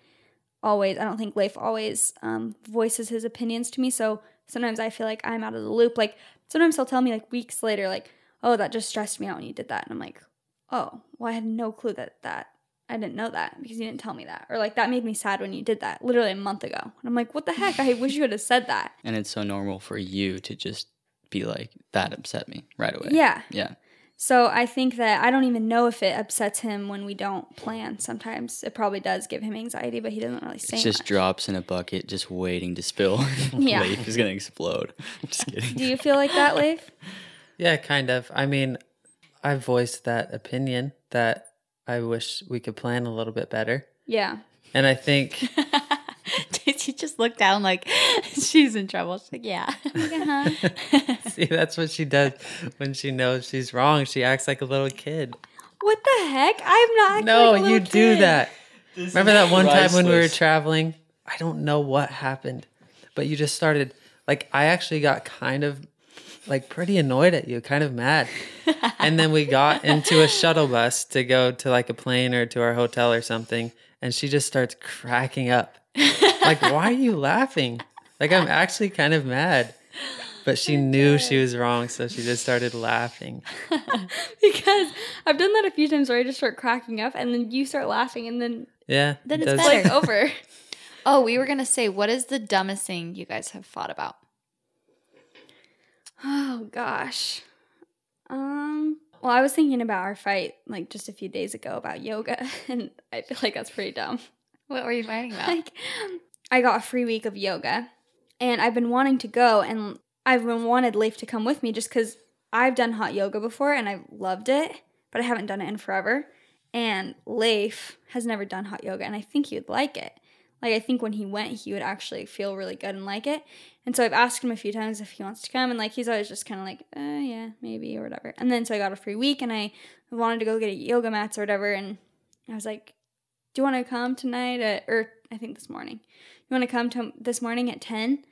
always, I don't think Leif always um, voices his opinions to me. So sometimes I feel like I'm out of the loop. Like sometimes he'll tell me like weeks later, like, oh, that just stressed me out when you did that. And I'm like, oh, well, I had no clue that that. I didn't know that because you didn't tell me that. Or like that made me sad when you did that literally a month ago. And I'm like, what the heck? I wish you would have said that. And it's so normal for you to just be like, that upset me right away. Yeah. Yeah. So I think that I don't even know if it upsets him when we don't plan. Sometimes it probably does give him anxiety, but he doesn't really say It's just much. drops in a bucket, just waiting to spill. [LAUGHS] Yeah. Leif is gonna explode. [LAUGHS] just [LAUGHS] kidding. Do you feel like that, Leif? Yeah, kind of. I mean, I voiced that opinion that I wish we could plan a little bit better. Yeah. And I think, she just looked down like [LAUGHS] she's in trouble. She's like, yeah. [LAUGHS] huh?" [LAUGHS] see, that's what she does when she knows she's wrong. She acts like a little kid. What the heck? I'm not. No, like a you little do kid. that. Remember that one time when we were traveling? I don't know what happened, but you just started like I actually got kind of like pretty annoyed at you, kind of mad. and then we got into a shuttle bus to go to like a plane or to our hotel or something. And she just starts cracking up. Like, why are you laughing? Like, I'm actually kind of mad. But she knew she was wrong. So she just started laughing. [LAUGHS] because I've done that a few times where I just start cracking up and then you start laughing and then Yeah. Then it it's better. like over. [LAUGHS] Oh, we were gonna say, what is the dumbest thing you guys have fought about? [SIGHS] Oh gosh. Um well, I was thinking about our fight like just a few days ago about yoga [LAUGHS] and I feel like that's pretty dumb. What were you fighting about? Like I got a free week of yoga and I've been wanting to go and I've been wanted Leif to come with me just cuz I've done hot yoga before and I've loved it, but I haven't done it in forever. And Leif has never done hot yoga and I think he would like it. Like I think when he went, he would actually feel really good and like it. And so I've asked him a few times if he wants to come, and like he's always just kind of like, uh, yeah, maybe or whatever. And then so I got a free week, and I wanted to go get yoga mats or whatever, and I was like, do you want to come tonight? At, or I think this morning. You want to come to this morning at ten?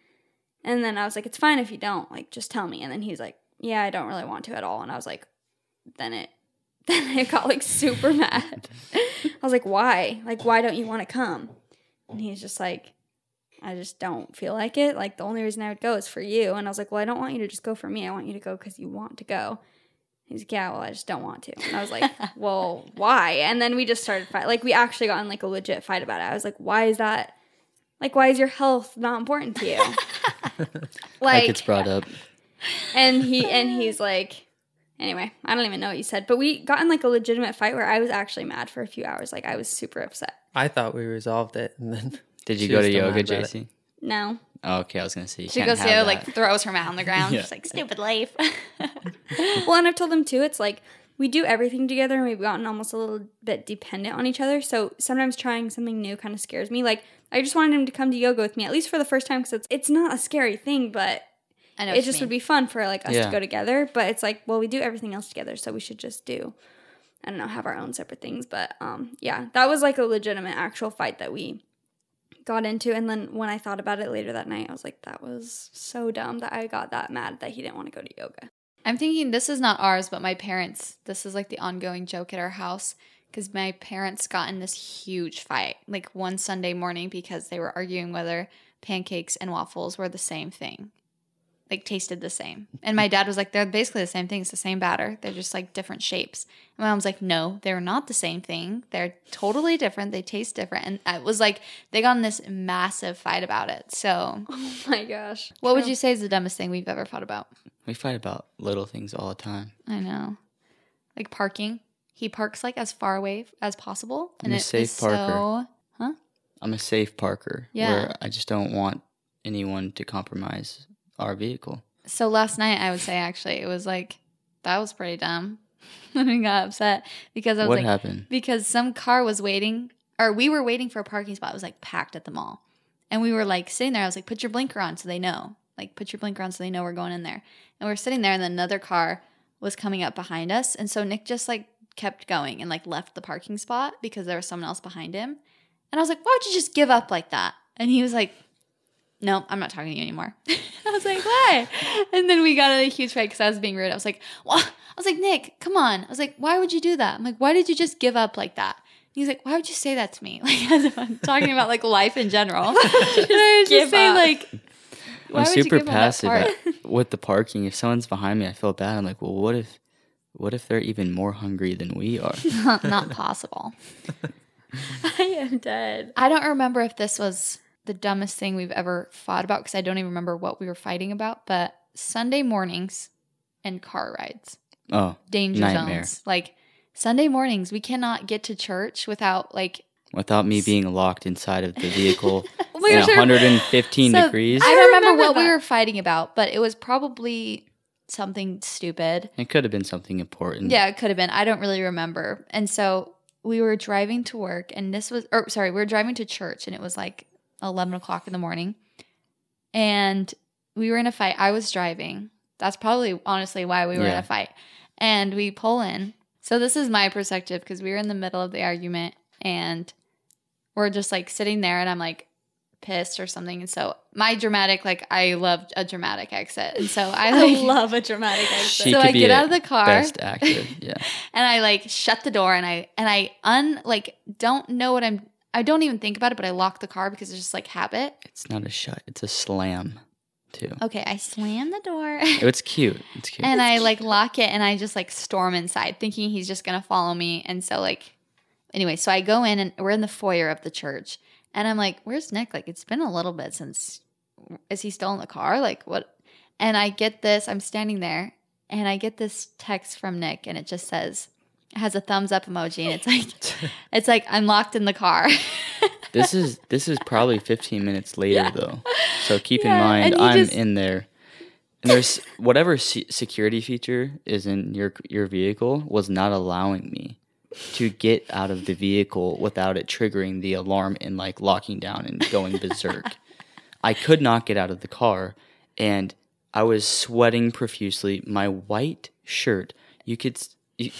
And then I was like, it's fine if you don't. Like, just tell me. And then he was like, yeah, I don't really want to at all. And I was like, then it, [LAUGHS] then it got like super [LAUGHS] mad. I was like, why? Like, why don't you want to come? And he's just like, I just don't feel like it. Like, the only reason I would go is for you. And I was like, well, I don't want you to just go for me. I want you to go because you want to go. He's like, yeah, well, I just don't want to. And I was like, [LAUGHS] well, why? And then we just started fight. Like, we actually got in like a legit fight about it. I was like, why is that? Like, why is your health not important to you? [LAUGHS] Like, it's brought up. and he and he's like anyway i don't even know what you said but we got in like a legitimate fight where i was actually mad for a few hours like i was super upset I thought we resolved it. And then Did [LAUGHS] you go to yoga, mad. JC? no Oh, okay, I was gonna say you She can't goes have to that. like throws her mat on the [LAUGHS] ground. Yeah. She's like, stupid life. [LAUGHS] well and i've told him too it's like we do everything together and we've gotten almost a little bit dependent on each other so sometimes trying something new kind of scares me like i just wanted him to come to yoga with me at least for the first time because it's, it's not a scary thing but I know. it just would be fun for like us Yeah. to go together but it's like well we do everything else together so we should just do i don't know have our own separate things but um yeah that was like a legitimate actual fight that we got into and then when i thought about it later that night i was like that was so dumb that i got that mad that he didn't want to go to yoga I'm thinking this is not ours, but my parents. This is like the ongoing joke at our house because my parents got in this huge fight like one Sunday morning because they were arguing whether pancakes and waffles were the same thing, like tasted the same. And my dad was like, they're basically the same thing. It's the same batter. They're just like different shapes. And my mom's like, no, they're not the same thing. They're totally different. They taste different. And it was like they got in this massive fight about it. So, [LAUGHS] oh my gosh what would you say is the dumbest thing we've ever fought about? We fight about little things all the time. I know. Like parking. He parks like as far away as possible. I'm a it safe is parker. So, huh? I'm a safe parker. Yeah. Where I just don't want anyone to compromise our vehicle. so last night I would say actually it was like that was pretty dumb. [LAUGHS] when we got upset because I was What like happened? because some car was waiting or we were waiting for a parking spot. It was like packed at the mall. And we were like sitting there. I was like, put your blinker on so they know. Like put your blinker on so they know we're going in there. And we're sitting there and then another car was coming up behind us. And so Nick just like kept going and like left the parking spot because there was someone else behind him. And I was like, why would you just give up like that? And he was like, no, I'm not talking to you anymore. [LAUGHS] I was like, why? And then we got in a huge fight because I was being rude. I was like, well, I was like, Nick, come on. I was like, why would you do that? I'm like, why did you just give up like that? He's like, why would you say that to me? [LAUGHS] Like, as if I'm talking about like life in general. [LAUGHS] And I was give just saying, up. like, why I'm super give up that passive at- with the parking. If someone's behind me, I feel bad. I'm like, well, what if, what if they're even more hungry than we are? not possible. i am dead I don't remember if this was the dumbest thing we've ever fought about because I don't even remember what we were fighting about. But Sunday mornings and car rides. Oh, danger Nightmare. zones. Like Sunday mornings, we cannot get to church without like. without me being locked inside of the vehicle oh [LAUGHS] my in 115 So, degrees. I remember, remember what we were fighting about, but it was probably something stupid. it could have been something important. Yeah, it could have been. I don't really remember. And so we were driving to work, and this was, or sorry, we were driving to church, and it was like 11 o'clock in the morning. And we were in a fight. I was driving. That's probably honestly why we were in a fight. And we pull in. So this is my perspective because we were in the middle of the argument and we're just like sitting there and I'm like pissed or something. And so my dramatic, like I love a dramatic exit. And so I [LAUGHS] I love a dramatic exit. She So could I be get out of the car. Best actor. Yeah. [LAUGHS] and I like shut the door and I and I un like don't know what I'm I don't even think about it, but I lock the car because it's just like habit. It's not a shut. It's a slam, too. Okay, I slam the door. [LAUGHS] Oh, it's cute. It's cute. and I like lock it and I just like storm inside thinking he's just gonna follow me. And so like anyway, so I go in and we're in the foyer of the church and I'm like, Where's Nick? Like it's been a little bit since is he still in the car? Like what and I get this, I'm standing there and I get this text from Nick and it just says has a thumbs up emoji and it's like [LAUGHS] it's like I'm locked in the car. [LAUGHS] this is this is probably 15 minutes later though. So keep Yeah, in mind I'm just- in there. And there's whatever se- security feature is in your your vehicle was not allowing me to get out of the vehicle without it triggering the alarm and like locking down and going berserk. I could not get out of the car and I was sweating profusely. My white shirt, you could you,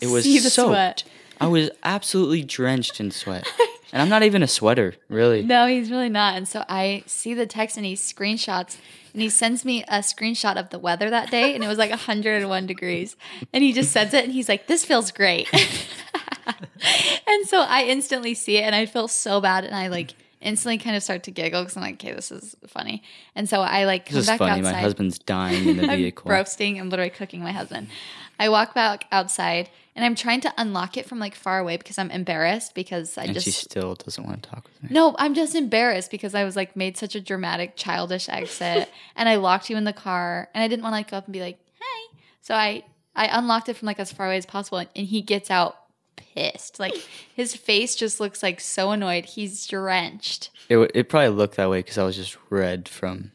it was See the soaked. sweat. I was absolutely drenched in sweat. [LAUGHS] And I'm not even a sweater, really. No, he's really not. And so I see the text and he screenshots and he sends me a screenshot of the weather that day and it was like 101 degrees. And he just sends it and he's like, this feels great. [LAUGHS] and so I instantly see it and I feel so bad and I like instantly kind of start to giggle because I'm like, okay, this is funny. And so I like come This is back funny. outside. My husband's dying in the [LAUGHS] I'm vehicle. roasting. I'm literally cooking my husband. I walk back outside and I'm trying to unlock it from like far away because I'm embarrassed because I and just she still doesn't want to talk with me. no, I'm just embarrassed because I was like made such a dramatic, childish exit, [LAUGHS] and I locked you in the car, and I didn't want to like go up and be like, "Hey," so I I unlocked it from like as far away as possible, and, and he gets out pissed, like his face just looks like so annoyed. He's drenched. It, w- it probably looked that way because I was just red from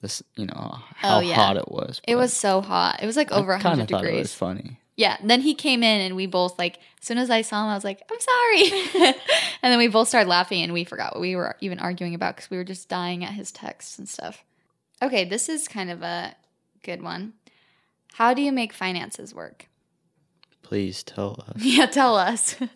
this, you know, oh, how Oh, yeah. hot it was. It was so hot. It was like over kind 100 of thought it was degrees. funny. Yeah. Then he came in, and we both like as soon as I saw him, I was like, "I'm sorry," [LAUGHS] and then we both started laughing, and we forgot what we were even arguing about because we were just dying at his texts and stuff. Okay, this is kind of a good one. How do you make finances work? Please tell us. [LAUGHS] Yeah, tell us. [LAUGHS]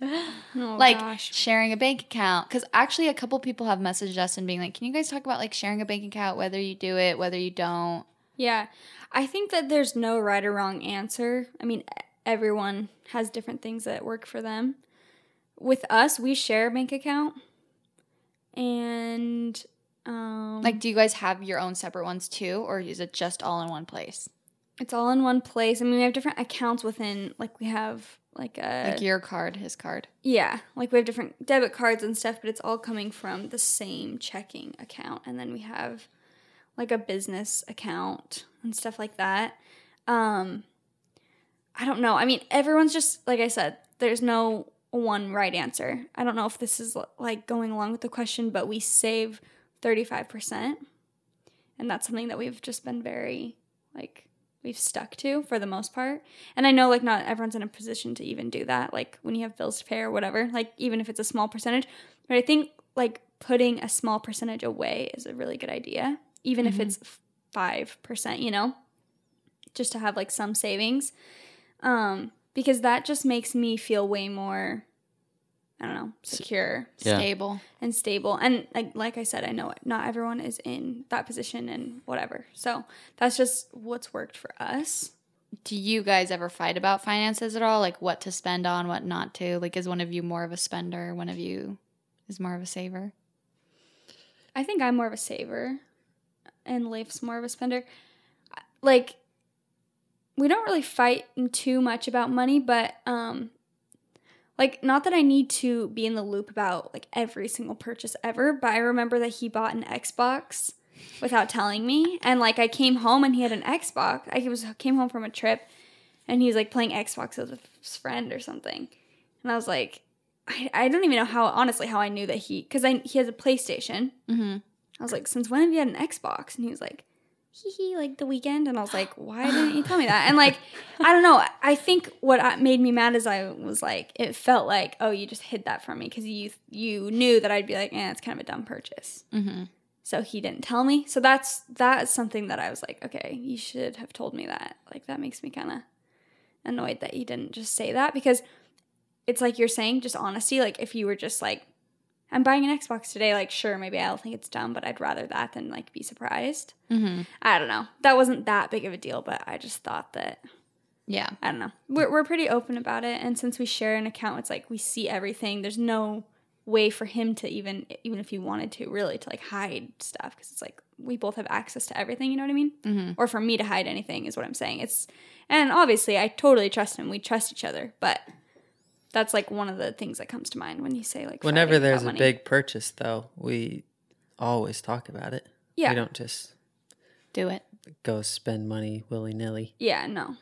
Oh, like gosh. sharing a bank account because actually a couple people have messaged us and being like, "Can you guys talk about like sharing a bank account, whether you do it, whether you don't?" Yeah. I think that there's no right or wrong answer. I mean, everyone has different things that work for them. With us, we share a bank account. And um Like, do you guys have your own separate ones too, or is it just all in one place? It's all in one place. I mean, we have different accounts within like we have like a Like your card, his card. Yeah, like we have different debit cards and stuff, but it's all coming from the same checking account. And then we have like a business account and stuff like that. Um I don't know. I mean, everyone's just like I said, there's no one right answer. I don't know if this is like going along with the question, but we save 35%. And that's something that we've just been very like we've stuck to for the most part. And I know like not everyone's in a position to even do that, like when you have bills to pay or whatever, like even if it's a small percentage. But I think like putting a small percentage away is a really good idea, even if it's five percent, you know, just to have like some savings. Um, because that just makes me feel way more I don't know, secure Yeah. Stable. and stable. And like like I said, I know not everyone is in that position and whatever. So that's just what's worked for us. Do you guys ever fight about finances at all? Like what to spend on, what not to? Like, is one of you more of a spender? One of you is more of a saver? I think I'm more of a saver, and Leif's more of a spender. Like, we don't really fight too much about money, but um, like not that I need to be in the loop about like every single purchase ever. But I remember that he bought an Xbox without telling me, and like I came home and he had an Xbox. I was came home from a trip, and he was like playing Xbox with his friend or something, and I was like. I, I don't even know how honestly how I knew that he because I he has a PlayStation Mm-hmm. I was like, since when have you had an Xbox? And he was like, hee hee, like the weekend. And I was like, why [GASPS] didn't you tell me that? And like, I don't know. I think what made me mad is I was like, it felt like, oh, you just hid that from me because you you knew that I'd be like, eh, it's kind of a dumb purchase. Mm-hmm. So he didn't tell me. So that's that's something that I was like, okay, you should have told me that. Like that makes me kind of annoyed that you didn't just say that because it's like you're saying just honesty. Like if you were just like I'm buying an Xbox today. Like, sure, maybe I'll think it's dumb, but I'd rather that than like be surprised. Mm-hmm. I don't know. That wasn't that big of a deal, but I just thought that Yeah. I don't know. We're we're pretty open about it, and since we share an account, it's like we see everything. There's no way for him to even even if he wanted to really to like hide stuff because it's like we both have access to everything. You know what I mean? Mm-hmm. Or for me to hide anything is what I'm saying. It's and obviously I totally trust him. We trust each other, but that's like one of the things that comes to mind when you say like Whenever fighting there's a about money. big purchase, though, we always talk about it. yeah We don't just Do it. go spend money willy nilly. yeah no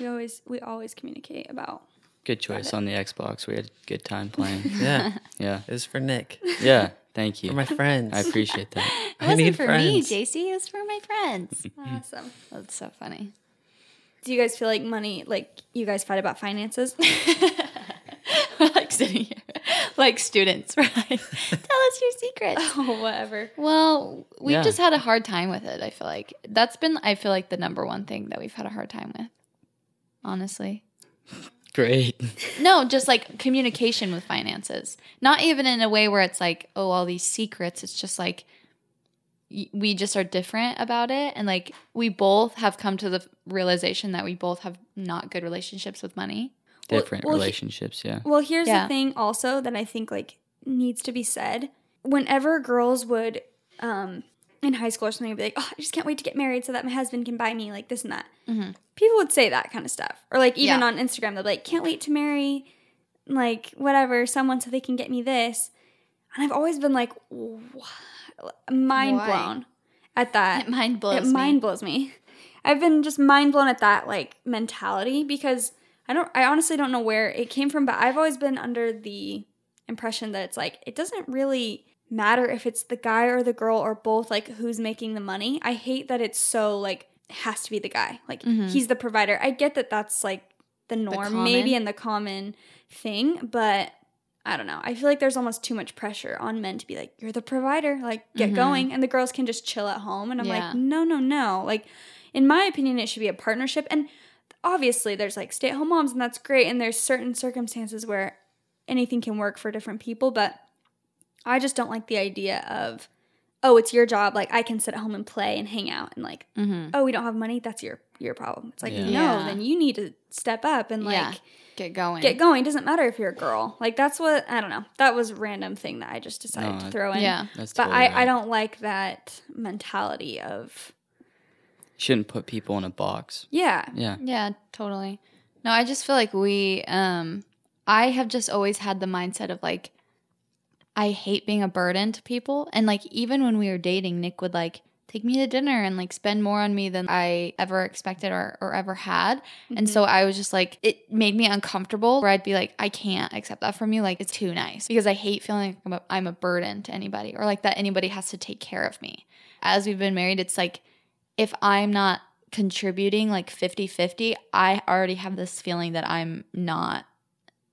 we always we always communicate about Good choice on the Xbox. We had a good time playing. [LAUGHS] Yeah, [LAUGHS] yeah. it was for Nick, Yeah. Thank you. for my friends. I appreciate that. [LAUGHS] It I wasn't need for friends. me, JC. It was for my friends. awesome. That's so funny. Do you guys feel like money like you guys fight about finances? We're [LAUGHS] like sitting here, like students. [LAUGHS] We're tell us your secrets. [LAUGHS] oh whatever. Well, we've Yeah. just had a hard time with it. I feel like that's been, I feel like, the number one thing that we've had a hard time with. Honestly. Great. No, just like communication with finances. Not even in a way where it's like, oh, all these secrets. It's just like we just are different about it. And like we both have come to the realization that we both have not good relationships with money. Well- Different well, he- relationships. Yeah. Well, here's Yeah. the thing also that I think like needs to be said. Whenever girls would um in high school or something be like, "Oh, I just can't wait to get married so that my husband can buy me like this and that." People would say that kind of stuff. Or like even Yeah. on Instagram they'll be like, "Can't wait to marry like whatever someone so they can get me this." And I've always been like, "What?" mind Why? blown at that. It mind blows it me. mind blows me. I've been just mind blown at that like mentality because I don't I honestly don't know where it came from, but I've always been under the impression that it's like it doesn't really matter if it's the guy or the girl or both like who's making the money. I hate that it's so like has to be the guy. Like mm-hmm. he's the provider. I get that that's like the norm maybe common. and the common thing, but I don't know. I feel like there's almost too much pressure on men to be like, you're the provider, like get mm-hmm. going. And the girls can just chill at home. And I'm Yeah. like, no, no, no. Like, in my opinion, it should be a partnership. And obviously, there's like stay at home moms, and that's great. And there's certain circumstances where anything can work for different people. But I just don't like the idea of, oh, it's your job. Like, I can sit at home and play and hang out. And like, mm-hmm. oh, we don't have money. That's your your problem. It's like, Yeah. no, Yeah. then you need to step up and like yeah. Get going. get going. Doesn't matter if you're a girl. Like that's what I don't know. That was a random thing that I just decided No, to throw in. Yeah. That's but totally I, I don't like that mentality of Shouldn't put people in a box. yeah. Yeah. Yeah, totally. No, I just feel like we um I have just always had the mindset of like I hate being a burden to people and like even when we were dating Nick would like take me to dinner and like spend more on me than I ever expected or, or ever had. And so I was just like it made me uncomfortable where I'd be like I can't accept that from you like it's too nice because I hate feeling like I'm a, I'm a burden to anybody or like that anybody has to take care of me. As we've been married it's like if I'm not contributing like 50 50, I already have this feeling that I'm not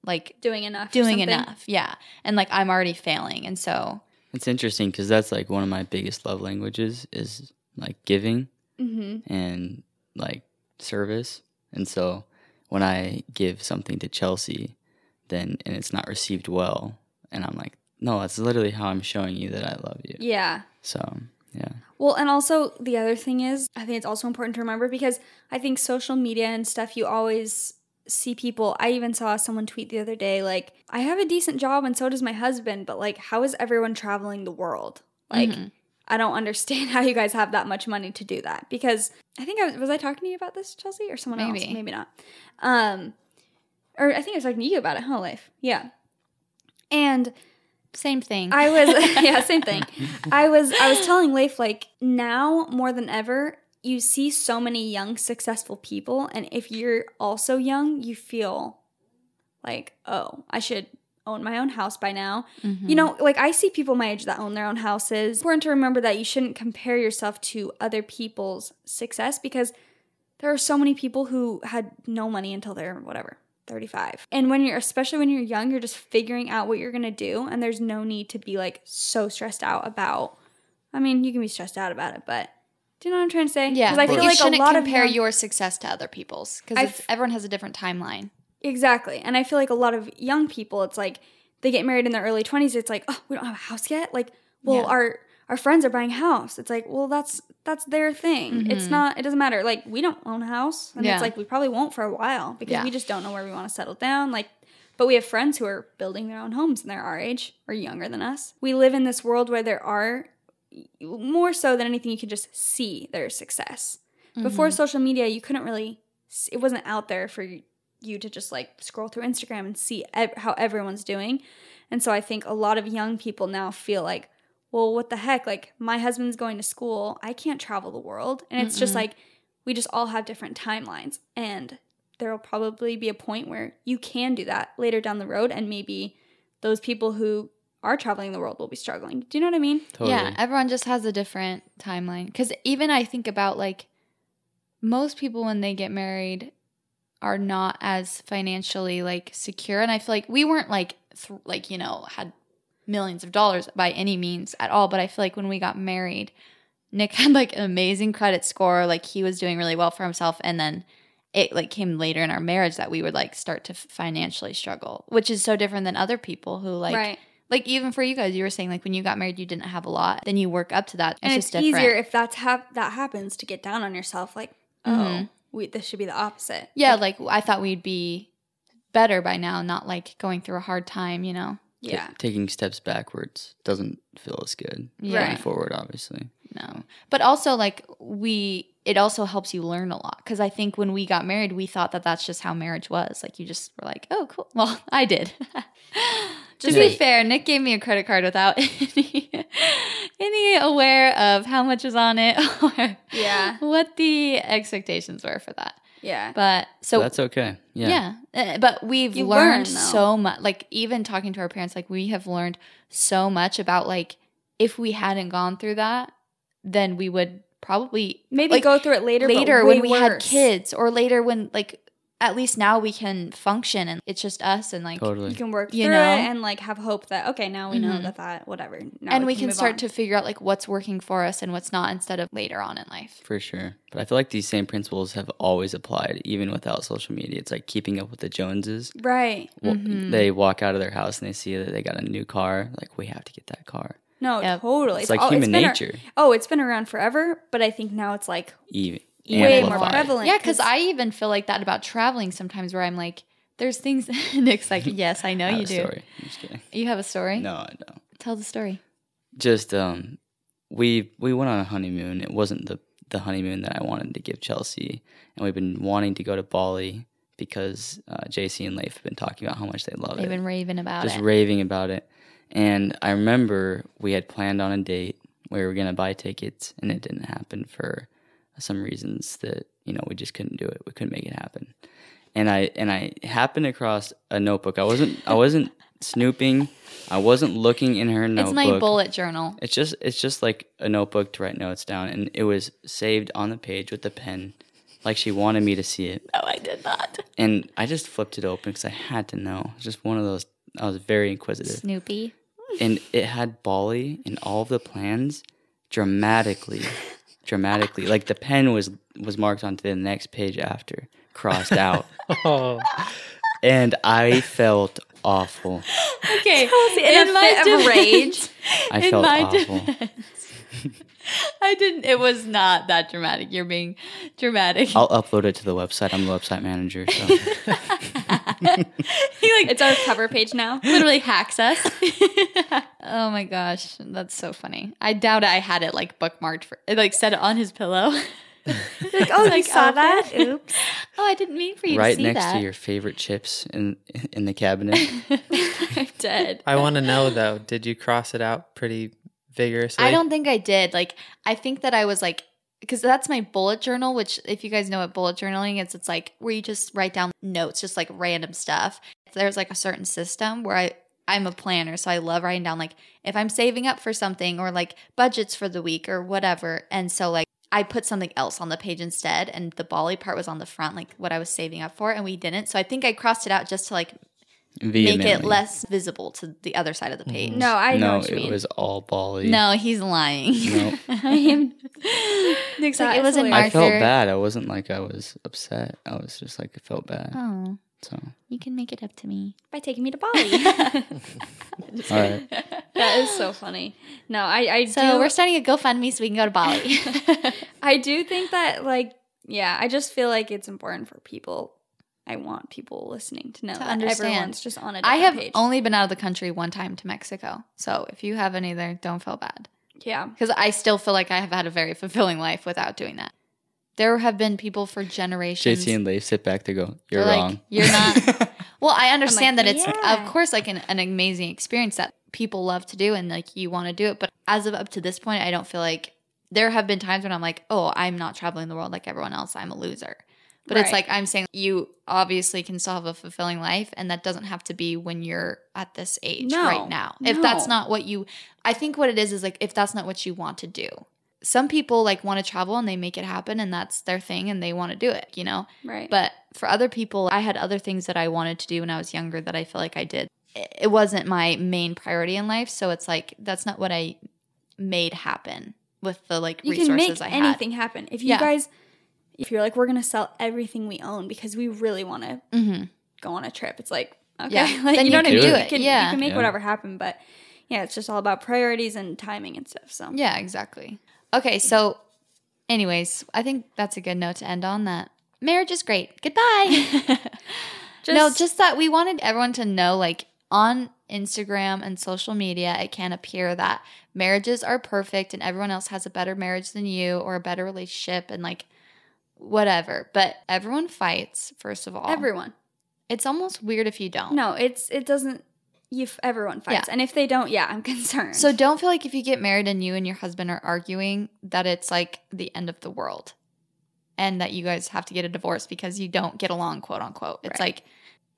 like Doing enough. doing enough. Yeah. And like I'm already failing. And so, It's interesting because that's like one of my biggest love languages is like giving Mm-hmm. and like service. And so when I give something to Chelsea, then and it's not received well, and I'm like, no, that's literally how I'm showing you that I love you. Yeah. So yeah, Well, and also the other thing is, I think it's also important to remember because I think social media and stuff, you always see people. I even saw someone tweet the other day, like, I have a decent job and so does my husband, but like, how is everyone traveling the world? Like, I don't understand [LAUGHS] how you guys have that much money to do that because I think I was, was I talking to you about this, Chelsea, or someone else? Maybe. Maybe not. Um, or I think I was talking to you about it, huh, Leif? Yeah. And same thing. I was [LAUGHS] [LAUGHS] yeah, same thing. I was I was telling Leif like now more than ever you see so many young successful people and if you're also young you feel like oh I should own my own house by now. You know, mm-hmm. like I see people my age that own their own houses. It's important to remember that you shouldn't compare yourself to other people's success because there are so many people who had no money until they're whatever 35 and when you're especially when you're young you're just figuring out what you're gonna do and there's no need to be like so stressed out about i mean you can be stressed out about it but do you know what i'm trying to say yeah. because i feel you like a shouldn't lot compare of young- your success to other people's because everyone has a different timeline. Exactly. And I feel like a lot of young people, it's like they get married in their early 20s, it's like, oh, we don't have a house yet. Like, well, Yeah. our our friends are buying a house. It's like, well, that's that's their thing. It's not. It doesn't matter. Like, we don't own a house, and Mm-hmm. Yeah. it's like we probably won't for a while because Yeah. we just don't know where we want to settle down. Like, but we have friends who are building their own homes, and they're our age or younger than us. We live in this world where there are more so than anything you can just see their success. Before social media, you couldn't really. It wasn't out there for you to just like scroll through Instagram and see ev- how everyone's doing. And so I think a lot of young people now feel like, well, what the heck? Like, my husband's going to school. I can't travel the world. And it's just like, we just all have different timelines. And there will probably be a point where you can do that later down the road. And maybe those people who are traveling the world will be struggling. Do you know what I mean? Totally. Yeah, everyone just has a different timeline. Because even I think about like most people when they get married are not as financially like secure, and I feel like we weren't like th- like you know had millions of dollars by any means at all. But I feel like when we got married, Nick [LAUGHS] had like an amazing credit score, like he was doing really well for himself, and then it like came later in our marriage that we would like start to financially struggle, which is so different than other people who like right. like even for you guys, you were saying like when you got married, you didn't have a lot. Then you work up to that. It's and it's easier if that's hap- that happens to get down on yourself like oh Mhm. we, this should be the opposite yeah, like I thought we'd be better by now, not like going through a hard time. You know. Yeah taking steps backwards doesn't feel as good. Yeah. Going forward, obviously. No, but also like we, it also helps you learn a lot because I think when we got married, we thought that that's just how marriage was. Like you just were like, oh, cool. [LAUGHS] Well, I did. [LAUGHS] to be fair, Nick gave me a credit card without [LAUGHS] any any aware of how much is on it or Yeah. what the expectations were for that. Yeah But So so that's okay. Yeah. Yeah. Uh, But we've You learned learn, so much. Like, even talking to our parents, like, we have learned so much about, like, if we hadn't gone through that, then we would probably maybe like, go through it later but later way when we had kids, or later when, like, at least now we can function and it's just us and, like, Totally. you can work You through know? it and like have hope that okay now we know Mhm. that that whatever now and we can move start on. to figure out, like, what's working for us and what's not instead of later on in life. For sure. But I feel like these same principles have always applied, even without social media. It's like keeping up with the Joneses. right Wa- Mm-hmm. They walk out of their house and they see that they got a new car. Like, we have to get that car. no Yep. totally It's like all- human been ar- nature. oh it's been around forever but I think now it's like Even way more prevalent Yeah, because I even feel like that about traveling sometimes where I'm like, there's things. [LAUGHS] Nick's like, [LAUGHS] yes, I know I have you a do. Story. I'm just kidding. You have a story? No, I don't. Tell the story. Just um, we we went on a honeymoon. It wasn't the the honeymoon that I wanted to give Chelsea, and we've been wanting to go to Bali because uh, JC and Leif have been talking about how much they love it. They've been raving about just it. Just raving about it. And I remember we had planned on a date where we were gonna buy tickets, and it didn't happen for some reasons that you know we just couldn't do it. We couldn't make it happen. And I and I happened across a notebook. I wasn't I wasn't [LAUGHS] snooping. I wasn't looking in her notebook. it's my bullet journal. It's just it's just like a notebook to write notes down, and it was saved on the page with a pen, like she wanted me to see it. No, I did not. And I just flipped it open because I had to know. It's just one of those. I was very inquisitive Snoopy. and it had Bali and all of the plans dramatically, [LAUGHS] dramatically. Like the pen was was marked onto the next page after, crossed out, [LAUGHS] Oh, and I felt awful. Okay. in a fit of rage. I felt awful. defense, [LAUGHS] I didn't. It was not that dramatic. You're being dramatic. I'll upload it to the website. I'm the website manager, so [LAUGHS] he like it's our cover page now literally hacks us. [LAUGHS] oh my gosh, that's so funny. I doubt I had it like bookmarked for like set it on his pillow. like oh you Like, saw open. that oops oh, I didn't mean for you right to see that. Right next that. to your favorite chips in in the cabinet. I'm dead I want to know though. Did you cross it out pretty vigorously? I don't think I did. Like, I think that I was like, because that's my bullet journal. Which, if you guys know what bullet journaling is, it's like where you just write down notes, just like random stuff. There's like a certain system where I. I'm a planner, so I love writing down like if I'm saving up for something or like budgets for the week or whatever. And so like I put something else on the page instead, and the Bali part was on the front, like what I was saving up for, and we didn't. So I think I crossed it out just to like make it less visible to the other side of the page. Mm-hmm. no I know no, what you it mean was all Bali. No, he's lying. No. [LAUGHS] I am. Nick's like, it was is in I felt bad. I wasn't like I was upset. I was just like I felt bad. Oh, So, You can make it up to me. by taking me to Bali. [LAUGHS] [LAUGHS] all right. that is so funny. No, I I So do, we're starting a GoFundMe so we can go to Bali. I do think that like yeah, I just feel like it's important for people. I want people listening to know To that understand. everyone's just on a different I have page. only been out of the country one time to Mexico. So if you have any there, don't feel bad. yeah. Because I still feel like I have had a very [LAUGHS] fulfilling life without doing that. There have been people for generations. JC and Leif sit back to go, you're They're like, wrong. You're not. [LAUGHS] well, I understand like, that it's, yeah. of course, like an, an amazing experience that people love to do and like you want to do it. But as of up to this point, I don't feel like there have been times when I'm like, oh, I'm not traveling the world like everyone else. I'm a loser. But it's like I'm saying you obviously can still have a fulfilling life, and that doesn't have to be when you're at this age No, right now. If that's not what you, I think what it is is like if that's not what you want to do. Some people like want to travel and they make it happen, and that's their thing, and they want to do it. You know, Right. but for other people, I had other things that I wanted to do when I was younger that I feel like I did. It wasn't my main priority in life, so it's like that's not what I made happen with the like you resources can I make anything happen. If you Yeah. guys if you're like we're going to sell everything we own because we really want to had. hmm go on a trip. It's like okay, Yeah, [LAUGHS] like then you you know what I can mean? do You it. can, Yeah. you can make Yeah. whatever happen, but yeah, it's just all about priorities and timing and stuff. So Yeah, exactly. Okay, so anyways, I think that's a good note to end on. That marriage is great. Goodbye. [LAUGHS] [LAUGHS] no, just that we wanted everyone to know, like on Instagram and social media, it can appear that marriages are perfect and everyone else has a better marriage than you or a better relationship and like whatever. But everyone fights, first of all. everyone. It's almost weird if you don't. No, it's it doesn't. You everyone fights, Yeah. and if they don't, yeah, I'm [LAUGHS] concerned. So don't feel like if you get married and you and your husband are arguing that it's like the end of the world and that you guys have to get a divorce because you don't get along, quote unquote. It's Right. like,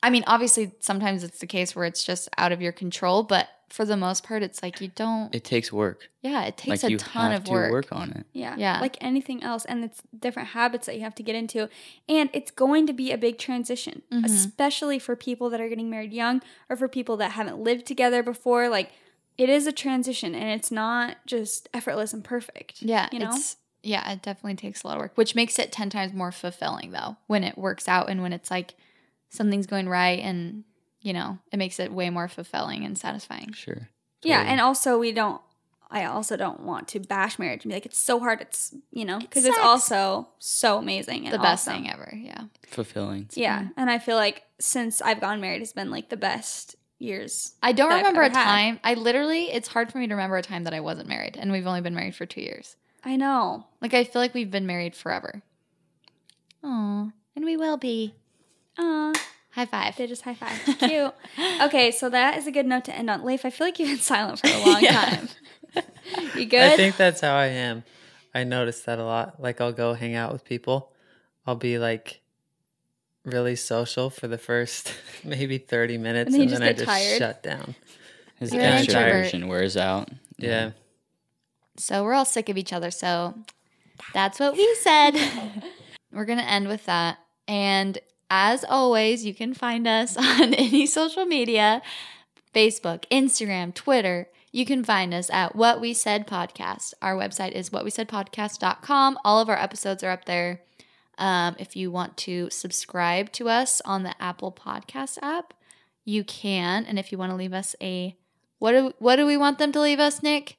I mean, obviously sometimes it's the case where it's just out of your control, but for the most part, it's like you don't. It takes work. yeah, it takes like a you ton have of to work. work on it. yeah, Yeah. like anything else, and it's different habits that you have to get into, and it's going to be a big transition, Mhm. especially for people that are getting married young or for people that haven't lived together before. Like, it is a transition, and it's not just effortless and perfect. Yeah, you know. it's yeah, it definitely takes a lot of work, which makes it ten times more fulfilling though when it works out and when it's like something's going right and you know it makes it way more fulfilling and satisfying. Sure. Yeah, and also we don't. I also don't want to bash marriage and be like it's so hard. It's you know because it's also so amazing and The best awesome. thing ever. Yeah. fulfilling. Yeah, and I feel like since I've gone married, it's been like the best years. I don't remember a ever had. time. I literally, it's hard for me to remember a time that I wasn't married, and we've only been married for two years. I know. Like I feel like we've been married forever. Oh, and we will be. Uh, High five. they just high five. [LAUGHS] Cute. okay, so that is a good note to end on. Leif, I feel like you've been silent for a [LAUGHS] long Yeah. time. [LAUGHS] you good? I think that's how I am. I notice that a lot. Like I'll go hang out with people. I'll be like really social for the first maybe 30 minutes then and, then just I just tired. shut down. His You're an introvert. extroversion wears out. Yeah. So we're all sick of each other. So that's what we said. we're going to end with that. And as always, you can find us [LAUGHS] on any social media Facebook, Instagram, Twitter. You can find us at What We Said Podcast. Our website is whatwesaidpodcast.com. All of our episodes are up there. Um, if you want to subscribe to us on the Apple Podcast app, you can. And if you want to leave us a what do what do we want them to leave us, Nick?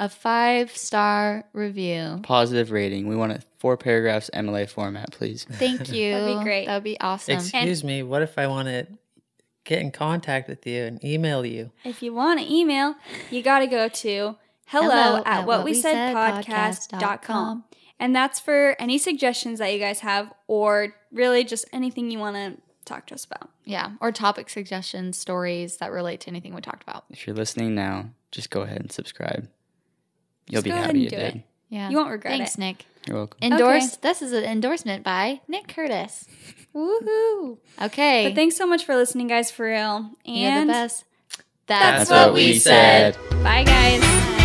A five star review. Positive rating. We want it four paragraphs MLA format, please. [LAUGHS] Thank [LAUGHS] you. That'd be great. That would be awesome. Excuse me, what if I want to get in contact with you and email you? if you want to email, you got to go to hello, at what we said podcast.com. And that's for any suggestions that you guys have, or really just anything you want to talk to us about. Yeah, or topic suggestions, stories that relate to anything we talked about. If you're listening now, just go ahead and subscribe. You'll Just be happy you did. it. Yeah, You won't regret it. Thanks, it. Nick. You're welcome. Endorsed. This is an endorsement by Nick Curtis. Woohoo! Okay, But thanks so much for listening, guys, for real. you're the And best. That's That's what we said. bye, guys.